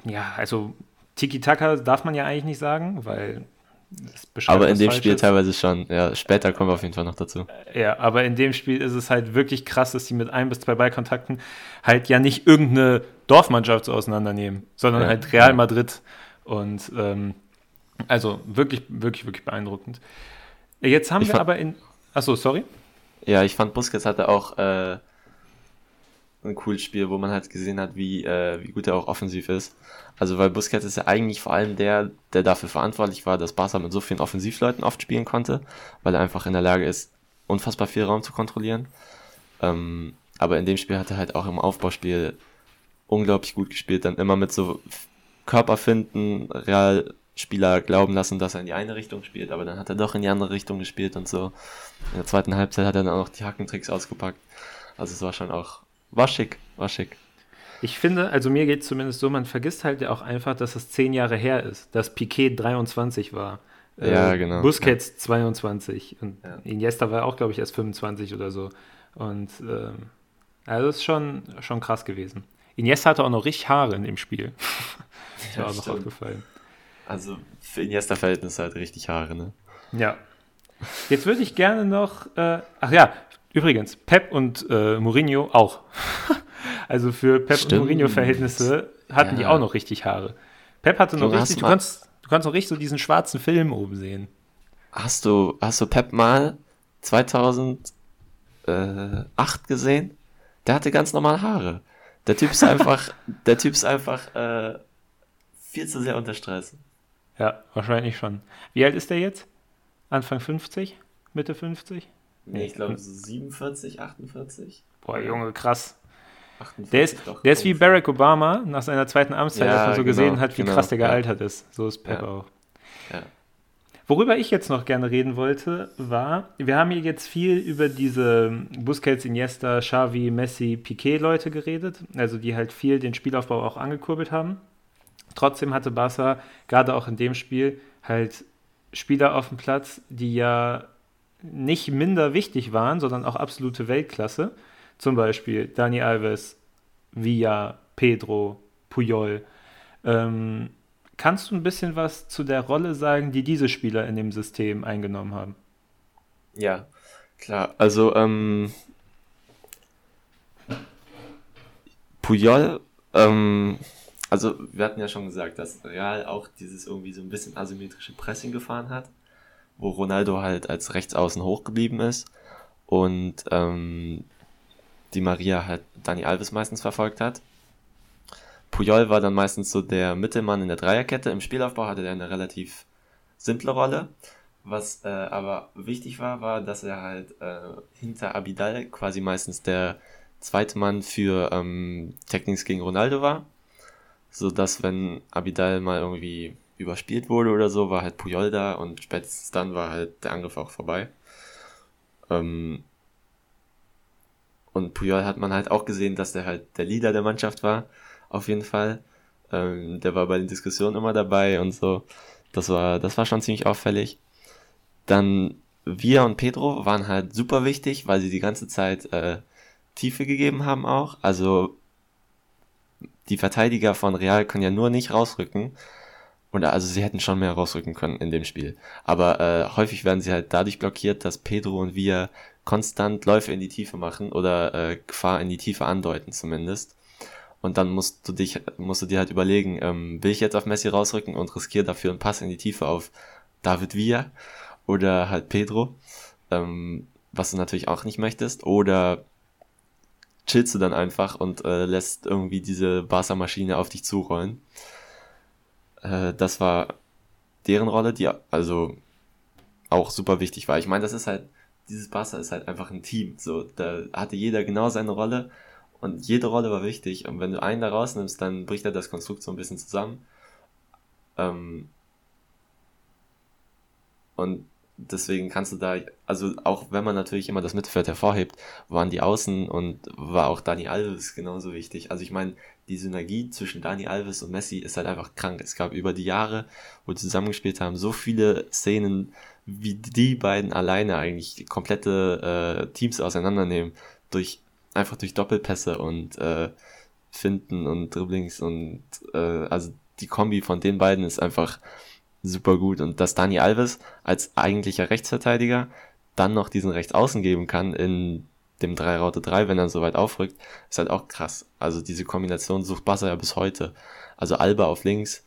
ja, also Tiki-Taka darf man ja eigentlich nicht sagen, weil aber in dem Spiel ist. teilweise schon. Ja, später kommen wir auf jeden Fall noch dazu. Ja, aber in dem Spiel ist es halt wirklich krass, dass die mit ein bis zwei Ballkontakten halt ja nicht irgendeine Dorfmannschaft so auseinandernehmen, sondern ja, halt Real Madrid. Und ähm, also wirklich, wirklich, wirklich beeindruckend. Jetzt haben ich wir aber in. Achso, sorry. Ja, ich fand Busquets hatte auch äh, ein cooles Spiel, wo man halt gesehen hat, wie, äh, wie gut er auch offensiv ist. Also, weil Busquets ist ja eigentlich vor allem der, der dafür verantwortlich war, dass Barca mit so vielen Offensivleuten oft spielen konnte, weil er einfach in der Lage ist, unfassbar viel Raum zu kontrollieren. Ähm, aber in dem Spiel hat er halt auch im Aufbauspiel unglaublich gut gespielt, dann immer mit so Körperfinden, Real Spieler glauben lassen, dass er in die eine Richtung spielt, aber dann hat er doch in die andere Richtung gespielt und so. In der zweiten Halbzeit hat er dann auch die Hackentricks ausgepackt. Also es war schon auch war schick, war schick. Ich finde, also mir geht es zumindest so, man vergisst halt ja auch einfach, dass es zehn Jahre her ist, dass Piquet 23 war. Ja, äh, genau. Busquets ja. 22 und ja. Iniesta war auch, glaube ich, erst 25 oder so. Und ähm, also das ist schon, schon krass gewesen. Iniesta hatte auch noch richtig Haare in dem Spiel. das ist ja, auch noch aufgefallen. Also für Iniesta-Verhältnisse halt richtig Haare, ne? Ja. Jetzt würde ich gerne noch, äh, ach ja, Übrigens, Pep und äh, Mourinho auch. also für Pep Stimmt. und Mourinho-Verhältnisse hatten ja. die auch noch richtig Haare. Pep hatte noch du richtig, du kannst, du kannst noch richtig so diesen schwarzen Film oben sehen. Hast du, hast du Pep mal 2008 gesehen? Der hatte ganz normal Haare. Der Typ ist einfach, der Typ ist einfach äh, viel zu sehr unter Stress. Ja, wahrscheinlich schon. Wie alt ist der jetzt? Anfang 50? Mitte 50? Nee, ich glaube so 47, 48. Boah, Junge, krass. 48, der ist, der ist wie Barack Obama nach seiner zweiten Amtszeit, ja, dass man so genau, gesehen hat, wie genau, krass der gealtert ja. ist. So ist Pep ja. auch. Ja. Worüber ich jetzt noch gerne reden wollte, war, wir haben hier jetzt viel über diese Busquets, Iniesta, Xavi, Messi, Piquet-Leute geredet, also die halt viel den Spielaufbau auch angekurbelt haben. Trotzdem hatte Barca gerade auch in dem Spiel halt Spieler auf dem Platz, die ja nicht minder wichtig waren, sondern auch absolute Weltklasse. Zum Beispiel Dani Alves, Villa, Pedro, Puyol. Ähm, kannst du ein bisschen was zu der Rolle sagen, die diese Spieler in dem System eingenommen haben? Ja, klar. Also, ähm, Puyol, ähm, also wir hatten ja schon gesagt, dass Real auch dieses irgendwie so ein bisschen asymmetrische Pressing gefahren hat, wo Ronaldo halt als Rechtsaußen hochgeblieben ist und ähm, die Maria halt Dani Alves meistens verfolgt hat. Puyol war dann meistens so der Mittelmann in der Dreierkette. Im Spielaufbau hatte er eine relativ simple Rolle. Was äh, aber wichtig war, war, dass er halt äh, hinter Abidal quasi meistens der zweite Mann für ähm, Techniques gegen Ronaldo war. So dass wenn Abidal mal irgendwie überspielt wurde oder so, war halt Puyol da und spätestens dann war halt der Angriff auch vorbei. Ähm, und Puyol hat man halt auch gesehen, dass der halt der Leader der Mannschaft war, auf jeden Fall. Ähm, der war bei den Diskussionen immer dabei und so. Das war, das war schon ziemlich auffällig. Dann wir und Pedro waren halt super wichtig, weil sie die ganze Zeit äh, Tiefe gegeben haben auch. Also die Verteidiger von Real können ja nur nicht rausrücken. Und also sie hätten schon mehr rausrücken können in dem Spiel. Aber äh, häufig werden sie halt dadurch blockiert, dass Pedro und wir konstant Läufe in die Tiefe machen oder äh, Gefahr in die Tiefe andeuten zumindest. Und dann musst du dich, musst du dir halt überlegen, ähm, will ich jetzt auf Messi rausrücken und riskiere dafür einen Pass in die Tiefe auf David Villa oder halt Pedro, ähm, was du natürlich auch nicht möchtest, oder chillst du dann einfach und äh, lässt irgendwie diese Barca-Maschine auf dich zurollen. Äh, das war deren Rolle, die also auch super wichtig war. Ich meine, das ist halt, dieses Barca ist halt einfach ein Team. So, da hatte jeder genau seine Rolle und jede Rolle war wichtig. Und wenn du einen da rausnimmst, dann bricht er das Konstrukt so ein bisschen zusammen. Ähm, und deswegen kannst du da, also auch wenn man natürlich immer das Mittelfeld hervorhebt, waren die Außen und war auch Dani Alves genauso wichtig. Also ich meine, die Synergie zwischen Dani Alves und Messi ist halt einfach krank. Es gab über die Jahre, wo die zusammengespielt haben, so viele Szenen, wie die beiden alleine eigentlich komplette äh, Teams auseinandernehmen, durch einfach durch Doppelpässe und äh, Finden und Dribblings und äh, also die Kombi von den beiden ist einfach super gut. Und dass Dani Alves als eigentlicher Rechtsverteidiger dann noch diesen Rechtsaußen geben kann in dem 3 Raute 3, wenn er so weit aufrückt, ist halt auch krass. Also diese Kombination sucht Basser ja bis heute. Also Alba auf links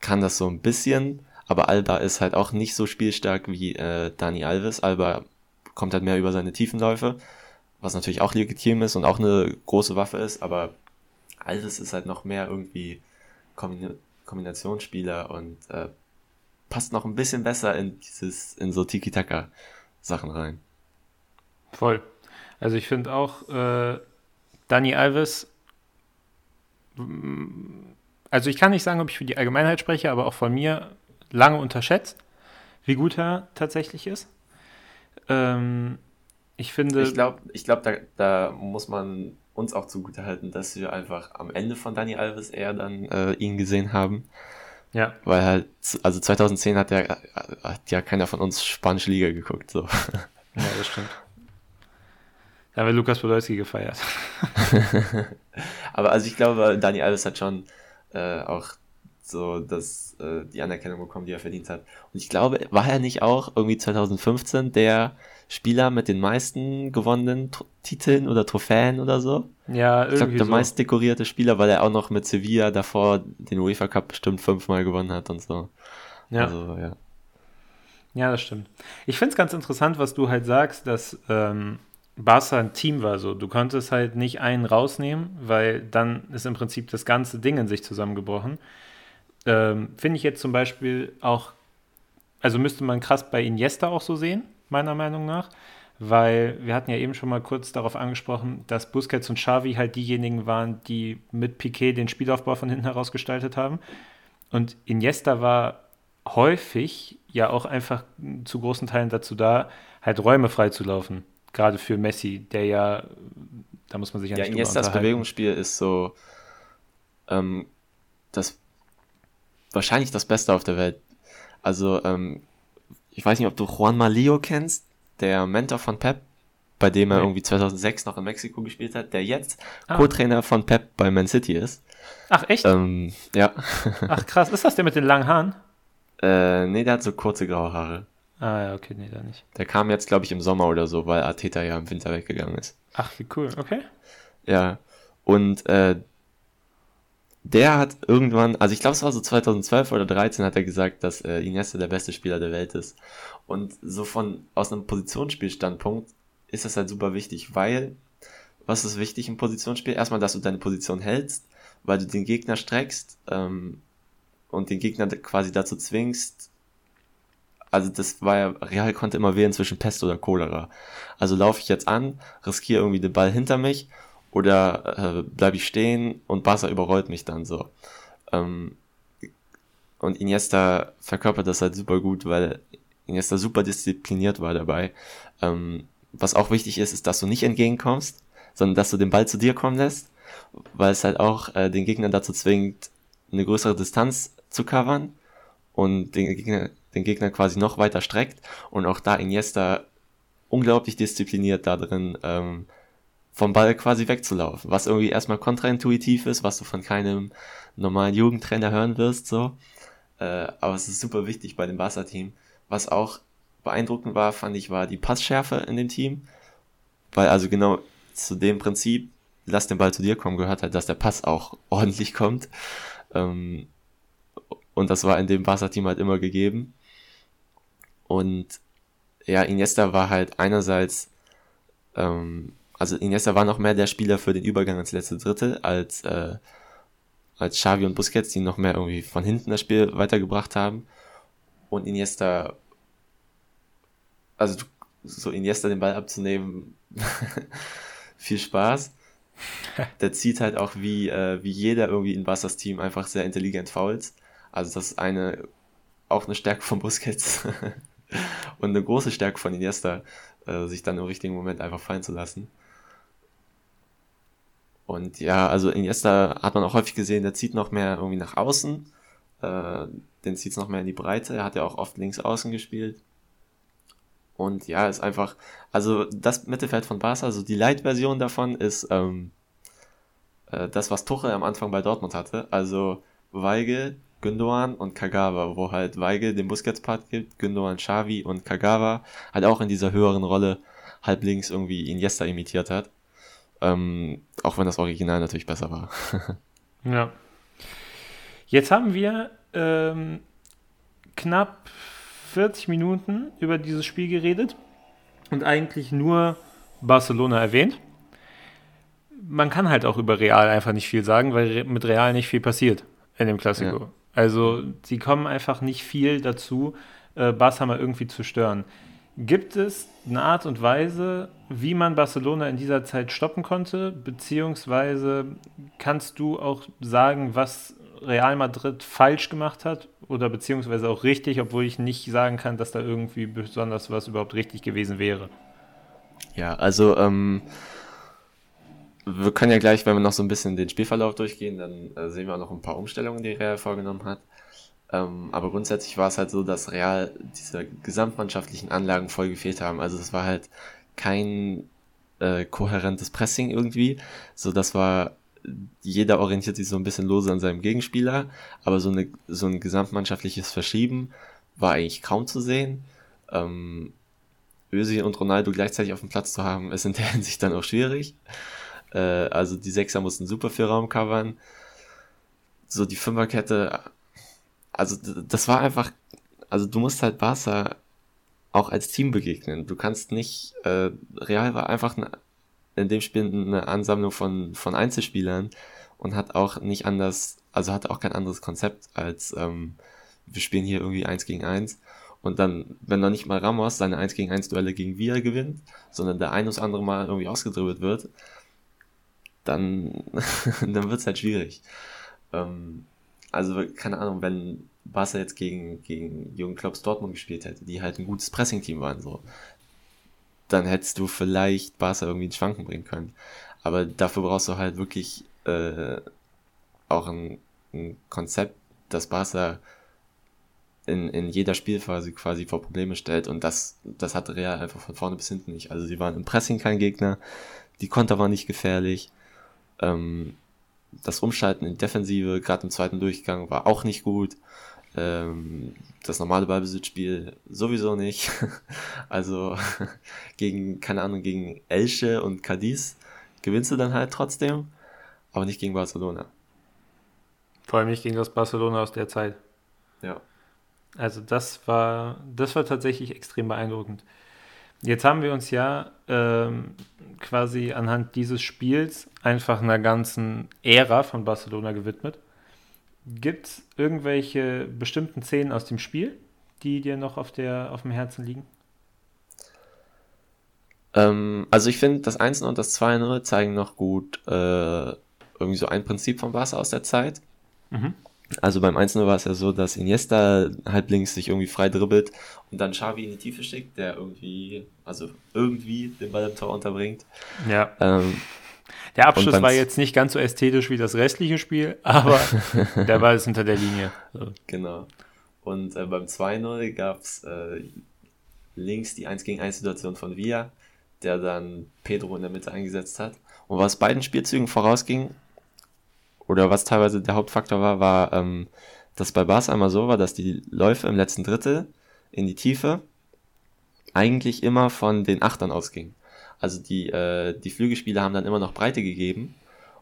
kann das so ein bisschen, aber Alba ist halt auch nicht so spielstark wie äh, Dani Alves. Alba kommt halt mehr über seine Tiefenläufe, was natürlich auch legitim ist und auch eine große Waffe ist, aber Alves ist halt noch mehr irgendwie Kombinationsspieler und äh, passt noch ein bisschen besser in dieses, in so Tiki-Taka-Sachen rein. Voll. Also ich finde auch, äh, Dani Alves, also ich kann nicht sagen, ob ich für die Allgemeinheit spreche, aber auch von mir lange unterschätzt, wie gut er tatsächlich ist. Ähm, ich finde. Ich glaube, ich glaub, da, da muss man uns auch zugutehalten, dass wir einfach am Ende von Dani Alves eher dann äh, ihn gesehen haben. Ja. Weil halt, also 2010 hat ja, hat ja keiner von uns spanische Liga geguckt, so. Ja, das stimmt. Da haben wir Lukas Podolski gefeiert. Aber also ich glaube, Dani Alves hat schon äh, auch so das, äh, die Anerkennung bekommen, die er verdient hat. Und ich glaube, war er nicht auch irgendwie 2015 der Spieler mit den meisten gewonnenen T Titeln oder Trophäen oder so. Ja, irgendwie Ich glaube, der so. meist dekorierte Spieler, weil er auch noch mit Sevilla davor den UEFA Cup bestimmt fünfmal gewonnen hat und so. Ja. Also, ja. Ja, das stimmt. Ich finde es ganz interessant, was du halt sagst, dass ähm, Barca ein Team war. So, du konntest halt nicht einen rausnehmen, weil dann ist im Prinzip das ganze Ding in sich zusammengebrochen. Ähm, finde ich jetzt zum Beispiel auch, also müsste man krass bei Iniesta auch so sehen, meiner Meinung nach, weil wir hatten ja eben schon mal kurz darauf angesprochen, dass Busquets und Xavi halt diejenigen waren, die mit Piquet den Spielaufbau von hinten heraus gestaltet haben. Und Iniesta war häufig ja auch einfach zu großen Teilen dazu da, halt Räume freizulaufen. Gerade für Messi, der ja, da muss man sich ja, Ja, nicht Iniestas. Bewegungsspiel ist so, ähm, das, wahrscheinlich das Beste auf der Welt. Also, ähm, ich weiß nicht, ob du Juan Malillo kennst, der Mentor von Pep, bei dem er Nee. irgendwie 2006 noch in Mexiko gespielt hat, der jetzt Ah. Co-Trainer von Pep bei Man City ist. Ach, echt? Ähm, ja. Ach, krass. Ist das der mit den langen Haaren? äh, nee, der hat so kurze graue Haare. Ah, ja, okay, nee, da nicht. Der kam jetzt, glaube ich, im Sommer oder so, weil Arteta ja im Winter weggegangen ist. Ach, wie cool. Okay. Ja. Und äh, der hat irgendwann, also ich glaube, es war so 2012 oder 13, hat er gesagt, dass äh, Iniesta der beste Spieler der Welt ist. Und so von aus einem Positionsspielstandpunkt ist das halt super wichtig, weil was ist wichtig im Positionsspiel? Erstmal, dass du deine Position hältst, weil du den Gegner streckst ähm, und den Gegner quasi dazu zwingst. Also das war ja, Real konnte immer wählen zwischen Pest oder Cholera. Also laufe ich jetzt an, riskiere irgendwie den Ball hinter mich oder äh, bleibe ich stehen und Barca überrollt mich dann so. Ähm, und Iniesta verkörpert das halt super gut, weil Iniesta super diszipliniert war dabei. Ähm, was auch wichtig ist, ist, dass du nicht entgegenkommst, sondern dass du den Ball zu dir kommen lässt, weil es halt auch äh, den Gegner dazu zwingt, eine größere Distanz zu covern und den Gegner, den Gegner quasi noch weiter streckt. Und auch da Iniesta unglaublich diszipliniert da drin, ähm, vom Ball quasi wegzulaufen, was irgendwie erstmal kontraintuitiv ist, was du von keinem normalen Jugendtrainer hören wirst, so. Äh, aber es ist super wichtig bei dem Barca-Team. Was auch beeindruckend war, fand ich, war die Passschärfe in dem Team. Weil also genau zu dem Prinzip, lass den Ball zu dir kommen, gehört halt, dass der Pass auch ordentlich kommt. Ähm, und das war in dem Barca-Team halt immer gegeben. Und ja, Iniesta war halt einerseits, ähm, also Iniesta war noch mehr der Spieler für den Übergang ins letzte Drittel als, äh, als Xavi und Busquets, die noch mehr irgendwie von hinten das Spiel weitergebracht haben. Und Iniesta, also so Iniesta den Ball abzunehmen, viel Spaß. Der zieht halt auch wie, äh, wie jeder irgendwie in Bassas Team einfach sehr intelligent Fouls. Also das ist eine, auch eine Stärke von Busquets und eine große Stärke von Iniesta, äh, sich dann im richtigen Moment einfach fallen zu lassen. Und ja, also Iniesta hat man auch häufig gesehen, der zieht noch mehr irgendwie nach außen, äh, den zieht es noch mehr in die Breite, er hat ja auch oft links außen gespielt. Und ja, ist einfach, also das Mittelfeld von Barca, also die Light-Version davon ist ähm, äh, das, was Tuchel am Anfang bei Dortmund hatte. Also Weigel, Gündogan und Kagawa, wo halt Weigel den Busquets-Part gibt, Gündogan Xavi und Kagawa halt auch in dieser höheren Rolle halb links irgendwie Iniesta imitiert hat. Ähm, auch wenn das Original natürlich besser war. Ja. Jetzt haben wir ähm, knapp 40 Minuten über dieses Spiel geredet und eigentlich nur Barcelona erwähnt. Man kann halt auch über Real einfach nicht viel sagen, weil mit Real nicht viel passiert in dem Klassiko. Ja. Also sie kommen einfach nicht viel dazu, äh, Barca mal irgendwie zu stören. Gibt es eine Art und Weise, wie man Barcelona in dieser Zeit stoppen konnte? Beziehungsweise kannst du auch sagen, was Real Madrid falsch gemacht hat? Oder beziehungsweise auch richtig, obwohl ich nicht sagen kann, dass da irgendwie besonders was überhaupt richtig gewesen wäre. Ja, also ähm, wir können ja gleich, wenn wir noch so ein bisschen den Spielverlauf durchgehen, dann äh, sehen wir auch noch ein paar Umstellungen, die Real vorgenommen hat. Ähm, aber grundsätzlich war es halt so, dass Real diese gesamtmannschaftlichen Anlagen voll gefehlt haben. Also es war halt kein äh, kohärentes Pressing irgendwie. So, das war, jeder orientiert sich so ein bisschen lose an seinem Gegenspieler, aber so, eine, so ein gesamtmannschaftliches Verschieben war eigentlich kaum zu sehen. Ähm, Özil und Ronaldo gleichzeitig auf dem Platz zu haben, ist in der Hinsicht dann auch schwierig. Äh, also die Sechser mussten super viel Raum covern. So die Fünferkette, also das war einfach, also du musst halt Barca auch als Team begegnen. Du kannst nicht, äh, Real war einfach eine, in dem Spiel eine Ansammlung von, von Einzelspielern und hat auch nicht anders, also hatte auch kein anderes Konzept als, ähm, wir spielen hier irgendwie eins gegen eins und dann, wenn noch nicht mal Ramos seine 1 gegen 1 Duelle gegen Villa gewinnt, sondern der ein oder andere Mal irgendwie ausgedribbelt wird, dann, dann wird's halt schwierig. Ähm, also, keine Ahnung, wenn Barca jetzt gegen, gegen Jürgen Klopps Dortmund gespielt hätte, die halt ein gutes Pressing-Team waren, so, dann hättest du vielleicht Barca irgendwie ins Schwanken bringen können. Aber dafür brauchst du halt wirklich äh, auch ein, ein Konzept, dass Barca in, in jeder Spielphase quasi vor Probleme stellt und das, das hatte Real einfach von vorne bis hinten nicht. Also sie waren im Pressing kein Gegner, die Konter waren nicht gefährlich, ähm, das Umschalten in Defensive, gerade im zweiten Durchgang, war auch nicht gut. Ähm, das normale Ballbesitzspiel sowieso nicht. also gegen, keine Ahnung, gegen Elche und Cadiz gewinnst du dann halt trotzdem, aber nicht gegen Barcelona. Vor allem nicht gegen das Barcelona aus der Zeit. Ja. Also das war, das war tatsächlich extrem beeindruckend. Jetzt haben wir uns ja ähm, quasi anhand dieses Spiels einfach einer ganzen Ära von Barcelona gewidmet. Gibt es irgendwelche bestimmten Szenen aus dem Spiel, die dir noch auf, der, auf dem Herzen liegen? Ähm, also ich finde, das 1 und das 2-0 zeigen noch gut äh, irgendwie so ein Prinzip von Barca aus der Zeit. Mhm. Also beim 1-0 war es ja so, dass Iniesta halb links sich irgendwie frei dribbelt und dann Xavi in die Tiefe schickt, der irgendwie, also irgendwie den Ball im Tor unterbringt. Ja. Ähm, Der Abschluss war jetzt nicht ganz so ästhetisch wie das restliche Spiel, aber der Ball ist hinter der Linie. So. Genau. Und äh, beim 2-0 gab es äh, links die 1 gegen 1 Situation von Villa, der dann Pedro in der Mitte eingesetzt hat. Und was beiden Spielzügen vorausging, oder was teilweise der Hauptfaktor war, war, ähm, dass bei Barca einmal so war, dass die Läufe im letzten Drittel in die Tiefe eigentlich immer von den Achtern ausgingen. Also die, äh, die Flügelspieler haben dann immer noch Breite gegeben.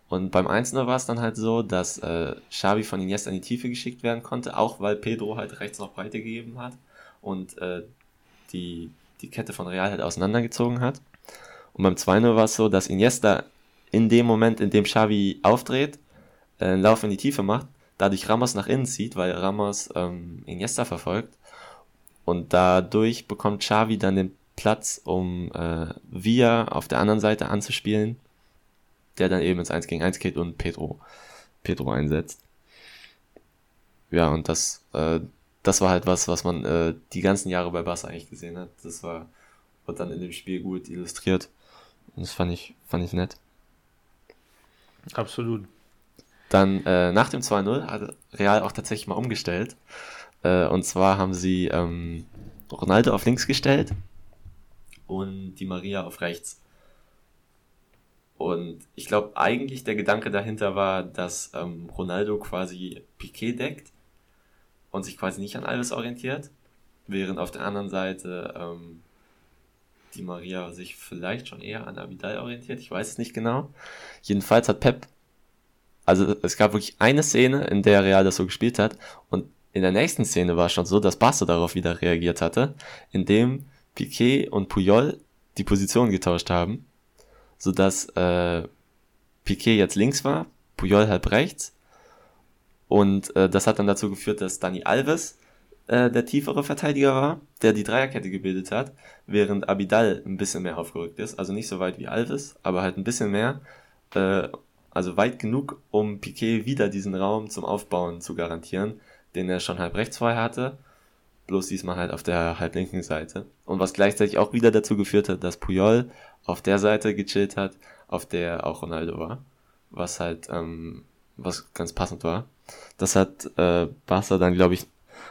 Und beim 1-0 war es dann halt so, dass äh, Xavi von Iniesta in die Tiefe geschickt werden konnte, auch weil Pedro halt rechts noch Breite gegeben hat und äh, die, die Kette von Real halt auseinandergezogen hat. Und beim 2-0 war es so, dass Iniesta in dem Moment, in dem Xavi aufdreht, äh, Lauf in die Tiefe macht, dadurch Ramos nach innen zieht, weil Ramos ähm, Iniesta verfolgt. Und dadurch bekommt Xavi dann den Platz, um äh, Villa auf der anderen Seite anzuspielen, der dann eben ins 1 gegen 1 geht und Pedro, Pedro einsetzt. Ja, und das, äh, das war halt was, was man äh, die ganzen Jahre bei Barca eigentlich gesehen hat. Das war, wird dann in dem Spiel gut illustriert. Und das fand ich, fand ich nett. Absolut. Dann äh, nach dem 2-0 hat Real auch tatsächlich mal umgestellt. Äh, und zwar haben sie ähm, Ronaldo auf links gestellt und die Maria auf rechts. Und ich glaube, eigentlich der Gedanke dahinter war, dass ähm, Ronaldo quasi Piquet deckt und sich quasi nicht an Alves orientiert, während auf der anderen Seite ähm, die Maria sich vielleicht schon eher an Abidal orientiert. Ich weiß es nicht genau. Jedenfalls hat Pep also es gab wirklich eine Szene, in der Real das so gespielt hat. Und in der nächsten Szene war es schon so, dass Barca darauf wieder reagiert hatte, indem Piquet und Puyol die Position getauscht haben, sodass äh, Piquet jetzt links war, Puyol halb rechts. Und äh, das hat dann dazu geführt, dass Dani Alves äh, der tiefere Verteidiger war, der die Dreierkette gebildet hat, während Abidal ein bisschen mehr aufgerückt ist, also nicht so weit wie Alves, aber halt ein bisschen mehr, äh, also weit genug, um Piquet wieder diesen Raum zum Aufbauen zu garantieren, den er schon halb rechts vorher hatte, bloß diesmal halt auf der halb linken Seite. Und was gleichzeitig auch wieder dazu geführt hat, dass Puyol auf der Seite gechillt hat, auf der auch Ronaldo war, was halt, ähm, was ganz passend war. Das hat äh, Barca dann, glaube ich,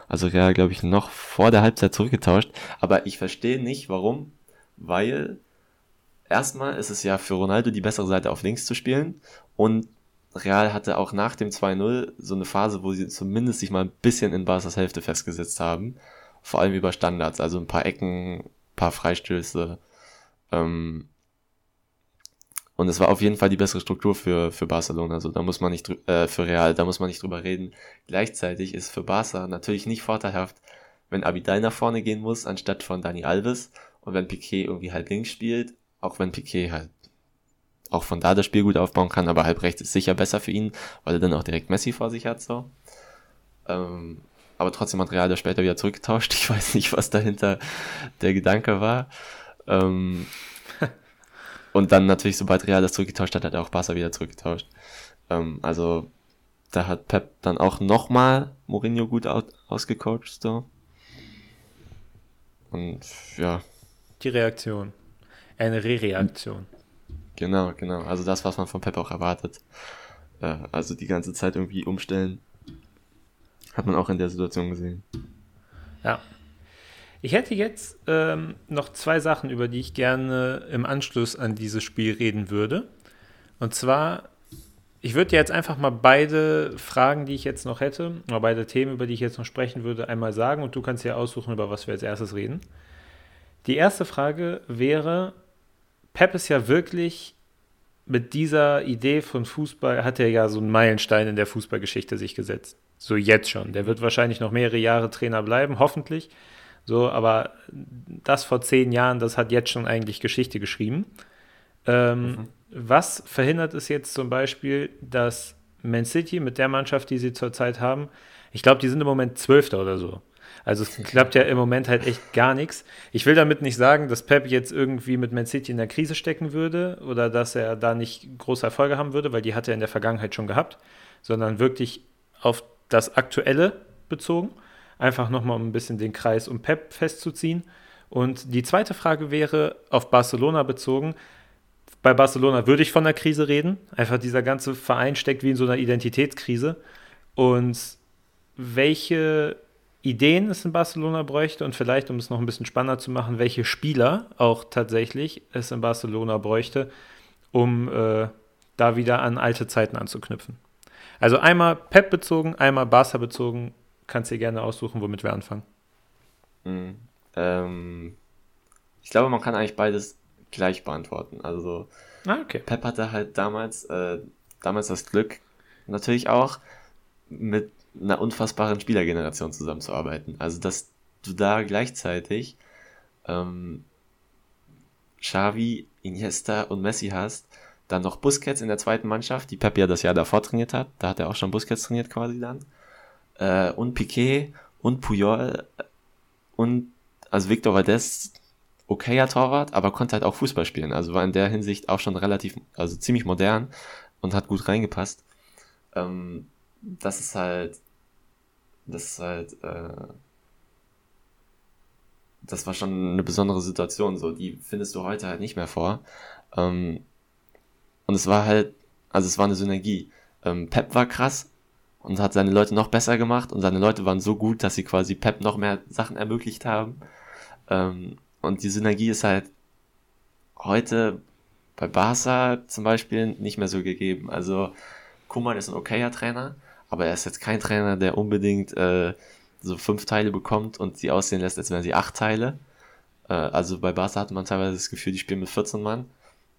also Real, glaube ich, noch vor der Halbzeit zurückgetauscht. Aber ich verstehe nicht, warum, weil erstmal ist es ja für Ronaldo die bessere Seite auf links zu spielen und Real hatte auch nach dem 2-0 so eine Phase, wo sie zumindest sich mal ein bisschen in Barca's Hälfte festgesetzt haben. Vor allem über Standards, also ein paar Ecken, ein paar Freistöße. Ähm und es war auf jeden Fall die bessere Struktur für, für Barcelona. Also da muss man nicht äh, für Real, da muss man nicht drüber reden. Gleichzeitig ist für Barca natürlich nicht vorteilhaft, wenn Abidal nach vorne gehen muss, anstatt von Dani Alves. Und wenn Piquet irgendwie halb links spielt, auch wenn Piquet halt auch von da das Spiel gut aufbauen kann, aber halb rechts ist sicher besser für ihn, weil er dann auch direkt Messi vor sich hat, so. Ähm, aber trotzdem hat Real das später wieder zurückgetauscht. Ich weiß nicht, was dahinter der Gedanke war. Ähm, und dann natürlich, sobald Real das zurückgetauscht hat, hat auch Barca wieder zurückgetauscht. Ähm, also, da hat Pep dann auch nochmal Mourinho gut au ausgecoacht, so. Und, ja, Die Reaktion. Eine Re-Reaktion. Genau, genau. Also das, was man von Pep auch erwartet. Äh, also die ganze Zeit irgendwie umstellen. Hat man auch in der Situation gesehen. Ja. Ich hätte jetzt ähm, noch zwei Sachen, über die ich gerne im Anschluss an dieses Spiel reden würde. Und zwar, ich würde jetzt einfach mal beide Fragen, die ich jetzt noch hätte, oder beide Themen, über die ich jetzt noch sprechen würde, einmal sagen und du kannst ja aussuchen, über was wir als erstes reden. Die erste Frage wäre, Pep ist ja wirklich mit dieser Idee von Fußball, hat er ja so einen Meilenstein in der Fußballgeschichte sich gesetzt. So jetzt schon. Der wird wahrscheinlich noch mehrere Jahre Trainer bleiben, hoffentlich. So, aber das vor zehn Jahren, das hat jetzt schon eigentlich Geschichte geschrieben. Ähm, mhm. Was verhindert es jetzt zum Beispiel, dass Man City mit der Mannschaft, die sie zurzeit haben, ich glaube, die sind im Moment Zwölfter oder so. Also es klappt ja im Moment halt echt gar nichts. Ich will damit nicht sagen, dass Pep jetzt irgendwie mit Man City in der Krise stecken würde oder dass er da nicht große Erfolge haben würde, weil die hat er in der Vergangenheit schon gehabt, sondern wirklich auf das Aktuelle bezogen. Einfach nochmal um ein bisschen den Kreis um Pep festzuziehen. Und die zweite Frage wäre auf Barcelona bezogen. Bei Barcelona würde ich von der Krise reden. Einfach dieser ganze Verein steckt wie in so einer Identitätskrise. Und welche Ideen es in Barcelona bräuchte und vielleicht, um es noch ein bisschen spannender zu machen, welche Spieler auch tatsächlich es in Barcelona bräuchte, um äh, da wieder an alte Zeiten anzuknüpfen. Also einmal Pep bezogen, einmal Barca bezogen. Kannst dir gerne aussuchen, womit wir anfangen. Mhm. Ähm, ich glaube, man kann eigentlich beides gleich beantworten. Also ah, okay. Pep hatte halt damals, äh, damals das Glück, natürlich auch mit einer unfassbaren Spielergeneration zusammenzuarbeiten. Also, dass du da gleichzeitig ähm, Xavi, Iniesta und Messi hast, dann noch Busquets in der zweiten Mannschaft, die Pep ja das Jahr davor trainiert hat, da hat er auch schon Busquets trainiert quasi dann, äh, und Piquet und Puyol und also Victor Valdez, okayer Torwart, aber konnte halt auch Fußball spielen, also war in der Hinsicht auch schon relativ, also ziemlich modern und hat gut reingepasst. Ähm, das ist halt, das ist halt, äh, das war schon eine besondere Situation, so, die findest du heute halt nicht mehr vor. Ähm, und es war halt, also es war eine Synergie. Ähm, Pep war krass und hat seine Leute noch besser gemacht und seine Leute waren so gut, dass sie quasi Pep noch mehr Sachen ermöglicht haben. Ähm, und die Synergie ist halt heute bei Barca zum Beispiel nicht mehr so gegeben. Also Kuman ist ein okayer Trainer, aber er ist jetzt kein Trainer, der unbedingt äh, so fünf Teile bekommt und sie aussehen lässt, als wären sie acht Teile. Äh, also bei Barca hatte man teilweise das Gefühl, die spielen mit 14 Mann.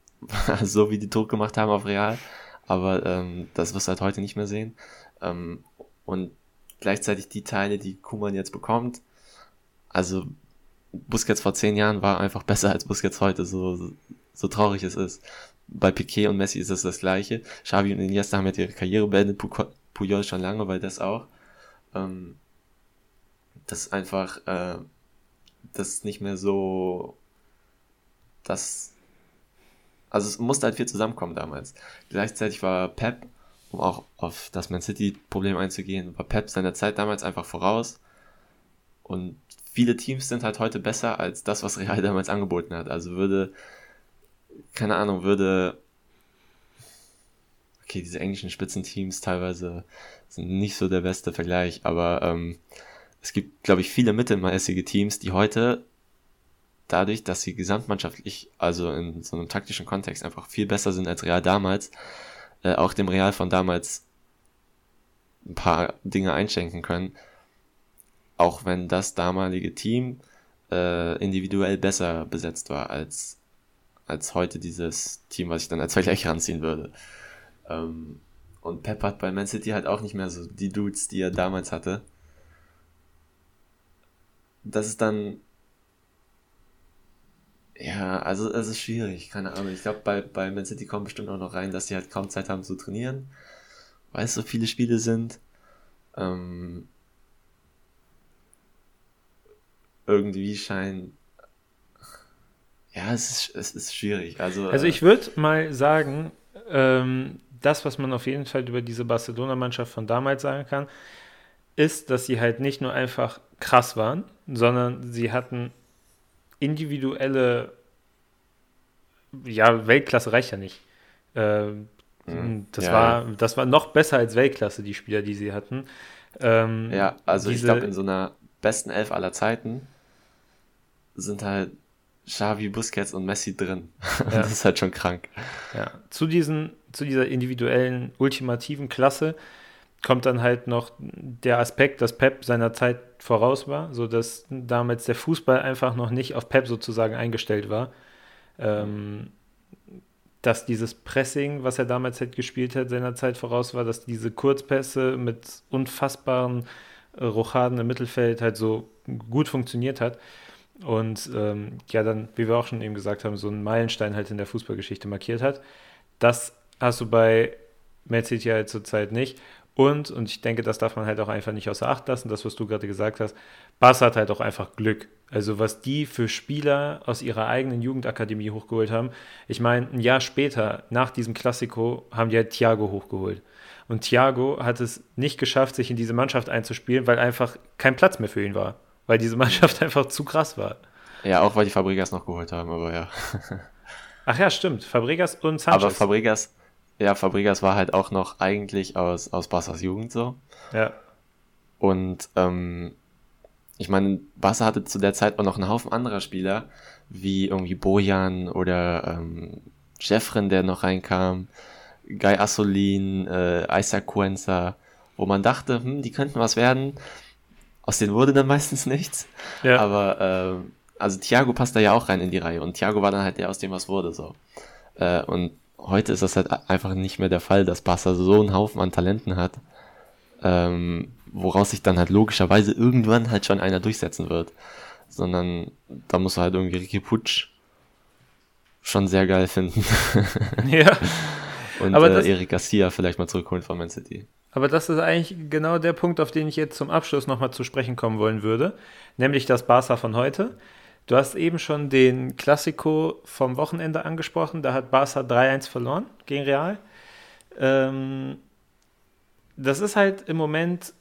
so wie die Druck gemacht haben auf Real. Aber ähm, das wirst du halt heute nicht mehr sehen. Ähm, und gleichzeitig die Teile, die Kuman jetzt bekommt, also Busquets vor zehn Jahren war einfach besser als Busquets heute, so, so traurig es ist. Bei Piquet und Messi ist es das gleiche. Xavi und Iniesta haben jetzt ihre Karriere beendet, Puyol schon lange, weil das auch. Ähm, das ist einfach, äh, das ist nicht mehr so, das, also es musste halt viel zusammenkommen damals. Gleichzeitig war Pep, um auch auf das Man City-Problem einzugehen, war Pep seiner Zeit damals einfach voraus. Und viele Teams sind halt heute besser als das, was Real damals angeboten hat. Also würde, keine Ahnung, würde okay, diese englischen Spitzenteams teilweise sind nicht so der beste Vergleich, aber ähm, es gibt, glaube ich, viele mittelmäßige Teams, die heute dadurch, dass sie gesamtmannschaftlich, also in so einem taktischen Kontext einfach viel besser sind als Real damals, äh, auch dem Real von damals ein paar Dinge einschenken können, auch wenn das damalige Team äh, individuell besser besetzt war als, als heute dieses Team, was ich dann als Vergleich ranziehen würde. Ähm, und Pep hat bei Man City halt auch nicht mehr so die Dudes, die er damals hatte. Das ist dann. Ja, also es ist schwierig, keine Ahnung. Ich glaube, bei, bei Man City kommt bestimmt auch noch rein, dass die halt kaum Zeit haben zu trainieren, weil es so viele Spiele sind. Ähm, irgendwie scheint. Ja, es ist, es ist schwierig. Also, also ich würde mal sagen, ähm, das, was man auf jeden Fall über diese Barcelona-Mannschaft von damals sagen kann, ist, dass sie halt nicht nur einfach krass waren, sondern sie hatten individuelle, ja, Weltklasse reicht ja nicht. Äh, das, ja, war, das war noch besser als Weltklasse, die Spieler, die sie hatten. Ähm, Ja, also ich diese- glaube, in so einer besten Elf aller Zeiten sind halt Xavi, Busquets und Messi drin. Das ist halt schon krank. Ja, zu, diesen, zu dieser individuellen, ultimativen Klasse kommt dann halt noch der Aspekt, dass Pep seiner Zeit voraus war, sodass damals der Fußball einfach noch nicht auf Pep sozusagen eingestellt war. Ähm, dass dieses Pressing, was er damals halt gespielt hat, seiner Zeit voraus war, dass diese Kurzpässe mit unfassbaren äh, Rochaden im Mittelfeld halt so gut funktioniert hat. Und ähm, ja, dann, wie wir auch schon eben gesagt haben, so einen Meilenstein halt in der Fußballgeschichte markiert hat. Das hast du bei Man City halt zurzeit nicht. Und, und ich denke, das darf man halt auch einfach nicht außer Acht lassen, das, was du gerade gesagt hast, Barca hat halt auch einfach Glück. Also was die für Spieler aus ihrer eigenen Jugendakademie hochgeholt haben. Ich meine, ein Jahr später, nach diesem Klassiko, haben die halt Thiago hochgeholt. Und Thiago hat es nicht geschafft, sich in diese Mannschaft einzuspielen, weil einfach kein Platz mehr für ihn war. Weil diese Mannschaft einfach zu krass war. Ja, auch weil die Fabregas noch geholt haben, aber ja. Ach ja, stimmt. Fabregas und Sanchez. Aber Fabregas, ja, Fabregas war halt auch noch eigentlich aus, aus Barca's Jugend so. ja. Und ähm, ich meine, Barca hatte zu der Zeit auch noch einen Haufen anderer Spieler, wie irgendwie Bojan oder ähm, Jeffren, der noch reinkam, Guy Assolin, äh, Isaac Cuenza, wo man dachte, hm, die könnten was werden. Aus denen wurde dann meistens nichts. Ja. Aber ähm, also Thiago passt da ja auch rein in die Reihe und Thiago war dann halt der, aus dem was wurde so. Äh, und heute ist das halt einfach nicht mehr der Fall, dass Barca so einen Haufen an Talenten hat, ähm, woraus sich dann halt logischerweise irgendwann halt schon einer durchsetzen wird. Sondern da muss halt irgendwie Ricky Putsch schon sehr geil finden. ja. und Aber äh, Eric Garcia vielleicht mal zurückholen von Man City. Aber das ist eigentlich genau der Punkt, auf den ich jetzt zum Abschluss nochmal zu sprechen kommen wollen würde, nämlich das Barca von heute. Du hast eben schon den Klassiko vom Wochenende angesprochen, da hat Barca 3-1 verloren gegen Real. Ähm, das ist halt im Moment,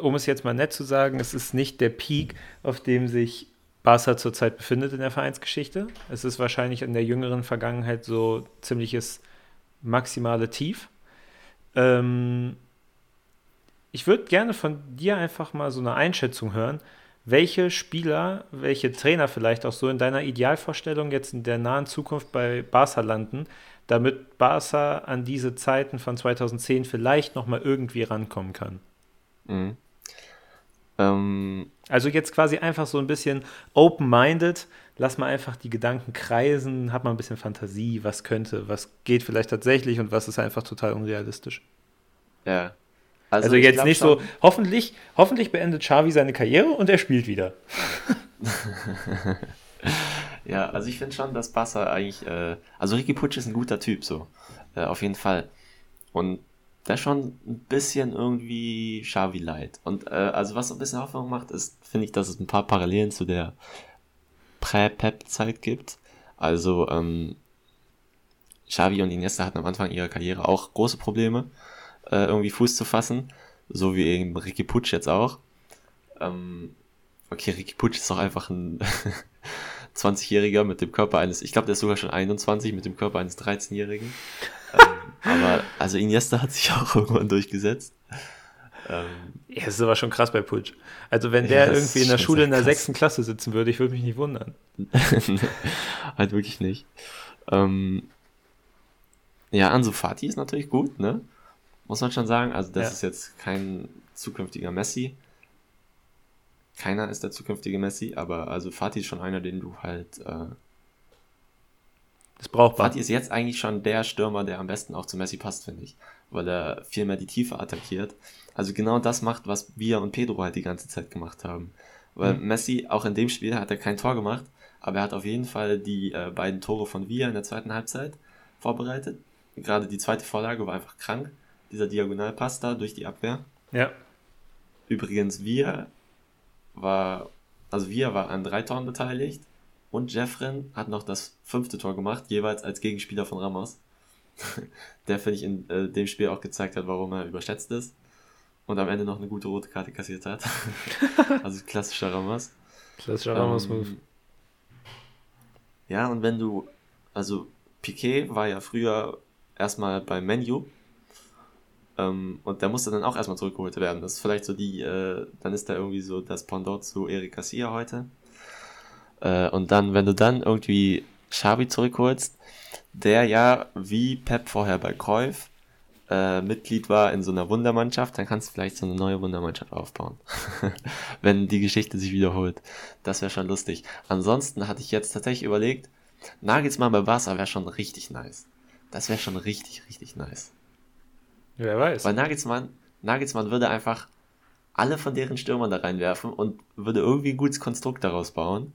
um es jetzt mal nett zu sagen, es ist nicht der Peak, auf dem sich Barca zurzeit befindet in der Vereinsgeschichte. Es ist wahrscheinlich in der jüngeren Vergangenheit so ziemliches maximale Tief. Ähm, ich würde gerne von dir einfach mal so eine Einschätzung hören, welche Spieler, welche Trainer vielleicht auch so in deiner Idealvorstellung jetzt in der nahen Zukunft bei Barca landen, damit Barca an diese Zeiten von 2010 vielleicht nochmal irgendwie rankommen kann. Mhm. Ähm, Also jetzt quasi einfach so ein bisschen open-minded, lass mal einfach die Gedanken kreisen, hab mal ein bisschen Fantasie, was könnte, was geht vielleicht tatsächlich und was ist einfach total unrealistisch. ja. Also, ich jetzt nicht so, hoffentlich, hoffentlich beendet Xavi seine Karriere und er spielt wieder. Ja, also ich finde schon, dass Barca eigentlich, äh, also Ricky Putsch ist ein guter Typ, so, äh, auf jeden Fall. Und der ist schon ein bisschen irgendwie Xavi light. Und äh, also was ein bisschen Hoffnung macht, ist, finde ich, dass es ein paar Parallelen zu der Prä-Pep-Zeit gibt. Also ähm, Xavi und Iniesta hatten am Anfang ihrer Karriere auch große Probleme, äh, irgendwie Fuß zu fassen, so wie eben Ricky Putsch jetzt auch. Ähm, okay, Ricky Putsch ist doch einfach ein 20-Jähriger mit dem Körper eines, ich glaube, der ist sogar schon 21 mit dem Körper eines 13-Jährigen. ähm, aber also Iniesta hat sich auch irgendwann durchgesetzt. Ähm, Ja, das ist aber schon krass bei Putsch. Also wenn Ja, der das irgendwie in der Schule in der krass. sechsten Klasse sitzen würde, ich würde mich nicht wundern. halt wirklich nicht. Ähm, ja, Ansu Fati ist natürlich gut, ne? Muss man schon sagen. Also das Ja. ist jetzt kein zukünftiger Messi. Keiner ist der zukünftige Messi, aber also Fati ist schon einer, den du halt äh, Das braucht man. Fati ist jetzt eigentlich schon der Stürmer, der am besten auch zu Messi passt, finde ich. Weil er viel mehr die Tiefe attackiert. Also genau das macht, was wir und Pedro halt die ganze Zeit gemacht haben. Weil Mhm. Messi, auch in dem Spiel, hat er kein Tor gemacht, aber er hat auf jeden Fall die äh, beiden Tore von Villa in der zweiten Halbzeit vorbereitet. Gerade die zweite Vorlage war einfach krank. Dieser Diagonalpass da durch die Abwehr. Ja. Übrigens, wir war, also wir war an drei Toren beteiligt und Jeffren hat noch das fünfte Tor gemacht, jeweils als Gegenspieler von Ramos. Der, finde ich, in äh, dem Spiel auch gezeigt hat, warum er überschätzt ist und am Ende noch eine gute rote Karte kassiert hat. also klassischer Ramos. Klassischer Ramos-Move. Ähm, Ja, und wenn du, also Piquet war ja früher erstmal beim Menu Ähm, und der musste dann auch erstmal zurückgeholt werden. Das ist vielleicht so die, äh, dann ist da irgendwie so das Pendant zu Eric Garcia heute. Äh, und dann, wenn du dann irgendwie Xavi zurückholst, der ja wie Pep vorher bei Cruyff äh, Mitglied war in so einer Wundermannschaft, dann kannst du vielleicht so eine neue Wundermannschaft aufbauen. wenn die Geschichte sich wiederholt. Das wäre schon lustig. Ansonsten hatte ich jetzt tatsächlich überlegt, Nagelsmann bei Barca wäre schon richtig nice. Das wäre schon richtig, richtig nice. Wer weiß. Weil Nagelsmann, Nagelsmann würde einfach alle von deren Stürmern da reinwerfen und würde irgendwie ein gutes Konstrukt daraus bauen.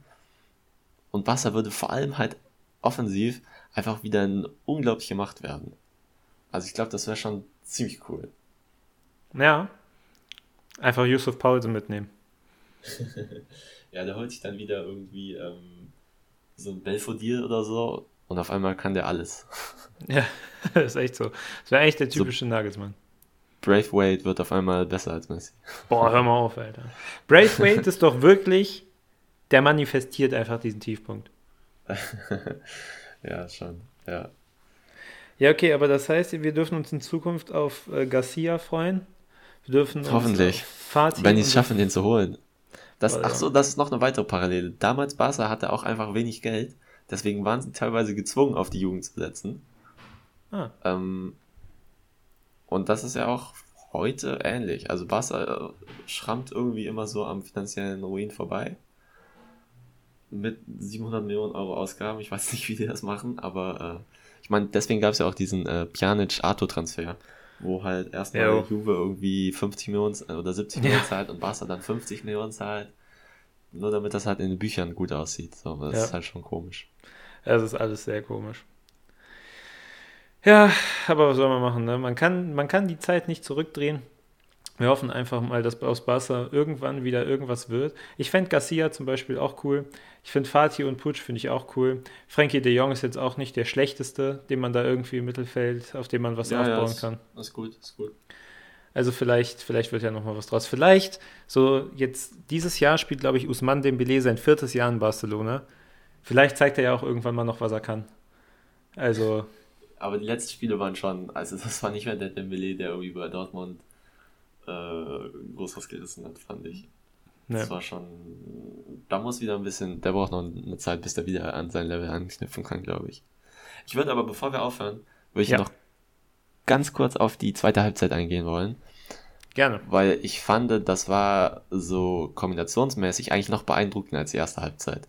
Und Barca würde vor allem halt offensiv einfach wieder unglaublich gemacht werden. Also ich glaube, das wäre schon ziemlich cool. Ja. Einfach Yusuf Paulsen mitnehmen. ja, der holt sich dann wieder irgendwie ähm, so ein Belfodil oder so und auf einmal kann der alles. Ja, das ist echt so. Das wäre echt der typische so, Nagelsmann. Braithwaite wird auf einmal besser als Messi. Boah, hör mal auf, Alter. Braithwaite ist doch wirklich, der manifestiert einfach diesen Tiefpunkt. ja, schon, ja. Ja, okay, aber das heißt, wir dürfen uns in Zukunft auf äh, Garcia freuen. Wir dürfen Hoffentlich. Wenn die es schaffen, den zu holen. Das, ach so, das ist noch eine weitere Parallele. Damals Barca hatte auch einfach wenig Geld Deswegen waren sie teilweise gezwungen, auf die Jugend zu setzen. Ah. Ähm, und das ist ja auch heute ähnlich. Also Barca äh, schrammt irgendwie immer so am finanziellen Ruin vorbei. Mit 700 Millionen Euro Ausgaben. Ich weiß nicht, wie die das machen, aber äh, ich meine, deswegen gab es ja auch diesen äh, Pjanic-Arto-Transfer, wo halt erstmal ja. Juve irgendwie 50 Millionen oder 70 ja. Millionen zahlt und Barca dann 50 Millionen zahlt. Nur damit das halt in den Büchern gut aussieht. So, das ja. ist halt schon komisch. Es ist alles sehr komisch. Ja, aber was soll man machen? Ne? Man, kann, man kann die Zeit nicht zurückdrehen. Wir hoffen einfach mal, dass aus Barca irgendwann wieder irgendwas wird. Ich fände Garcia zum Beispiel auch cool. Ich finde Fatih und Putsch finde ich auch cool. Frankie de Jong ist jetzt auch nicht der schlechteste, den man da irgendwie im Mittelfeld, auf dem man was ja, aufbauen ja, ist, kann. Das ist gut, ist gut. Also vielleicht, vielleicht wird ja noch mal was draus. Vielleicht, so jetzt dieses Jahr spielt, glaube ich, Usman Dembele sein viertes Jahr in Barcelona. Vielleicht zeigt er ja auch irgendwann mal noch, was er kann. Also. Aber die letzten Spiele waren schon, also das war nicht mehr der Dembele, der irgendwie bei Dortmund äh, groß was gerissen hat, fand ich. Ja. Das war schon, da muss wieder ein bisschen, der braucht noch eine Zeit, bis er wieder an sein Level anknüpfen kann, glaube ich. Ich würde aber, bevor wir aufhören, würde ich ja. noch ganz kurz auf die zweite Halbzeit eingehen wollen. Gerne. Weil ich fand, das war so kombinationsmäßig eigentlich noch beeindruckender als die erste Halbzeit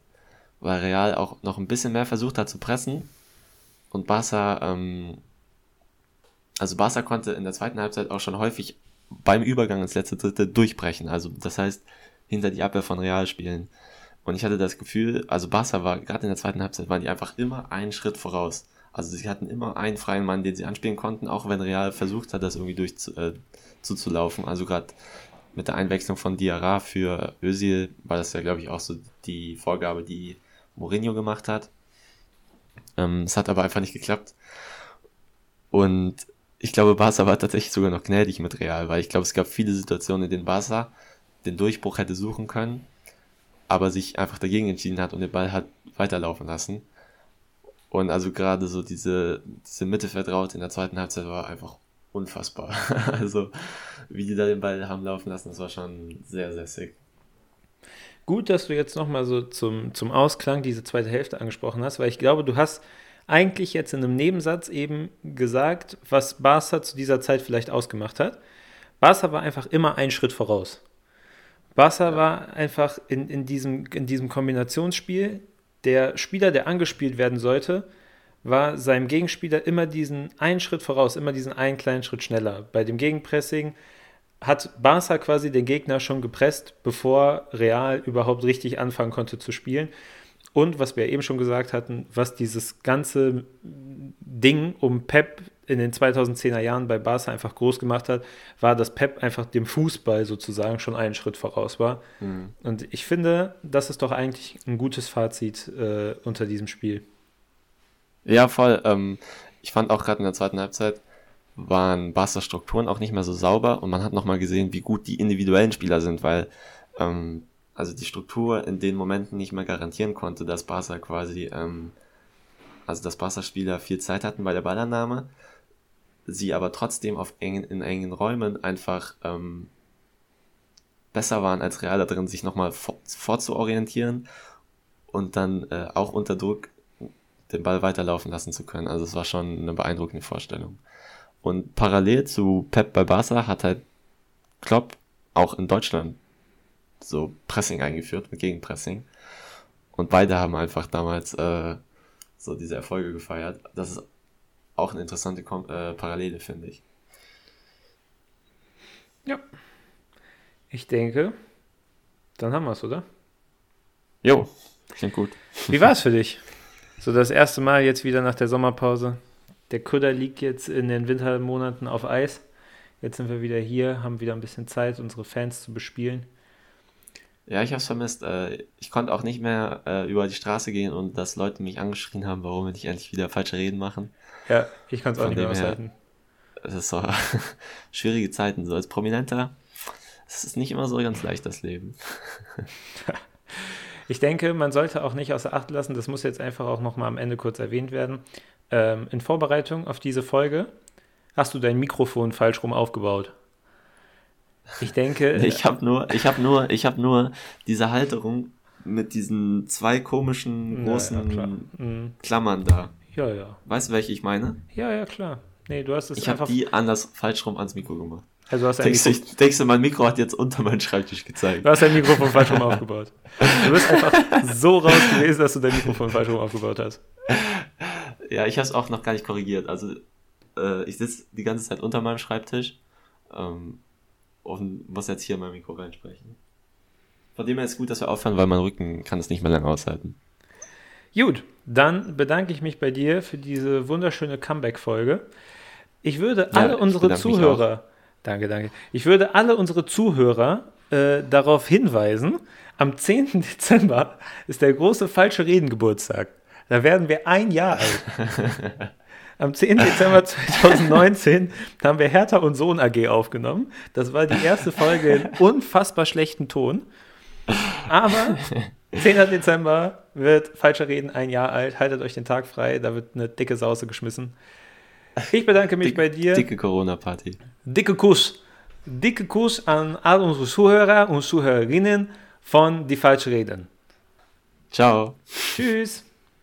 weil Real auch noch ein bisschen mehr versucht hat zu pressen und Barca, ähm, also Barca konnte in der zweiten Halbzeit auch schon häufig beim Übergang ins letzte Dritte durchbrechen, also das heißt hinter die Abwehr von Real spielen. Und ich hatte das Gefühl, also Barca war gerade in der zweiten Halbzeit waren die einfach immer einen Schritt voraus. Also sie hatten immer einen freien Mann, den sie anspielen konnten, auch wenn Real versucht hat, das irgendwie durchzuzulaufen. Äh, also gerade mit der Einwechslung von Diarra für Özil war das ja, glaube ich, auch so die Vorgabe, die Mourinho gemacht hat. Ähm, es hat aber einfach nicht geklappt. Und ich glaube, Barca war tatsächlich sogar noch gnädig mit Real, weil ich glaube, es gab viele Situationen, in denen Barca den Durchbruch hätte suchen können, aber sich einfach dagegen entschieden hat und den Ball hat weiterlaufen lassen. Und also gerade so diese, diese Mittelfeldraute in der zweiten Halbzeit war einfach unfassbar. also, wie die da den Ball haben laufen lassen, das war schon sehr, sehr sick. Gut, dass du jetzt nochmal so zum, zum Ausklang diese zweite Hälfte angesprochen hast, weil ich glaube, du hast eigentlich jetzt in einem Nebensatz eben gesagt, was Barca zu dieser Zeit vielleicht ausgemacht hat. Barca war einfach immer einen Schritt voraus. Barca ja. war einfach in, in, diesem, in diesem Kombinationsspiel, der Spieler, der angespielt werden sollte, war seinem Gegenspieler immer diesen einen Schritt voraus, immer diesen einen kleinen Schritt schneller. Bei dem Gegenpressing hat Barca quasi den Gegner schon gepresst, bevor Real überhaupt richtig anfangen konnte zu spielen. Und was wir eben schon gesagt hatten, was dieses ganze Ding um Pep in den 2010er Jahren bei Barca einfach groß gemacht hat, war, dass Pep einfach dem Fußball sozusagen schon einen Schritt voraus war. Mhm. Und ich finde, das ist doch eigentlich ein gutes Fazit äh, unter diesem Spiel. Ja, voll. Ähm, ich fand auch gerade in der zweiten Halbzeit, waren Barca's Strukturen auch nicht mehr so sauber und man hat nochmal gesehen, wie gut die individuellen Spieler sind, weil ähm, also die Struktur in den Momenten nicht mehr garantieren konnte, dass Barca quasi, ähm, also dass Barca-Spieler viel Zeit hatten bei der Ballannahme sie aber trotzdem auf engen, in engen Räumen einfach ähm, besser waren als Real da drin, sich nochmal vor, vorzuorientieren und dann äh, auch unter Druck den Ball weiterlaufen lassen zu können. Also es war schon eine beeindruckende Vorstellung. Und parallel zu Pep bei Barca hat halt Klopp auch in Deutschland so Pressing eingeführt, mit Gegenpressing. Und beide haben einfach damals äh, so diese Erfolge gefeiert. Das ist auch eine interessante Kom äh, Parallele, finde ich. Ja. Ich denke, dann haben wir es, oder? Jo, klingt gut. Wie war es für dich? So das erste Mal jetzt wieder nach der Sommerpause. Der Kutter liegt jetzt in den Wintermonaten auf Eis. Jetzt sind wir wieder hier, haben wieder ein bisschen Zeit, unsere Fans zu bespielen. Ja, ich habe es vermisst. Äh, Ich konnte auch nicht mehr äh, über die Straße gehen und dass Leute mich angeschrien haben, warum wir nicht endlich wieder falsche Reden machen. Ja, ich kann es auch nicht mehr aushalten. Es ist so schwierige Zeiten. So als Prominenter, es ist nicht immer so ganz leicht, das Leben. Ich denke, man sollte auch nicht außer Acht lassen, das muss jetzt einfach auch nochmal am Ende kurz erwähnt werden. Ähm, in Vorbereitung auf diese Folge hast du dein Mikrofon falsch rum aufgebaut. Ich denke, Ich habe nur, ich habe nur, ich habe nur diese Halterung mit diesen zwei komischen Ja, großen ja, klar. Mhm. Klammern da. ja, ja, Weißt du, welche ich meine? ja, ja, klar. Nee, du hast es Ich habe die anders falsch rum ans Mikro gemacht. also hast, Denkst du, Mikro, ich, denkst du, mein Mikro hat jetzt unter meinen Schreibtisch gezeigt? du hast dein Mikrofon falsch rum aufgebaut. Du bist einfach so raus gewesen, dass du dein Mikrofon falsch rum aufgebaut hast. Ja, ich habe es auch noch gar nicht korrigiert. Also äh, ich sitze die ganze Zeit unter meinem Schreibtisch ähm, und muss jetzt hier in mein Mikro reinsprechen. Von dem her ist gut, dass wir aufhören, weil mein Rücken kann es nicht mehr lange aushalten. Gut, dann bedanke ich mich bei dir für diese wunderschöne Comeback-Folge. Ich würde Ja, alle unsere Zuhörer, danke, danke, ich würde alle unsere Zuhörer äh, darauf hinweisen, am 10. Dezember ist der große falsche Reden-Geburtstag. Da werden wir ein Jahr alt. Am 10. Dezember 2019 haben wir Hertha und Sohn AG aufgenommen. Das war die erste Folge in unfassbar schlechten Ton. Aber 10. Dezember wird Falscher Reden ein Jahr alt. Haltet euch den Tag frei. Da wird eine dicke Sauce geschmissen. Ich bedanke mich Dick- bei dir. Dicke Corona-Party. Dicke Kuss. Dicke Kuss an all unsere Zuhörer und Zuhörerinnen von Die Falsche Reden. Ciao. Tschüss.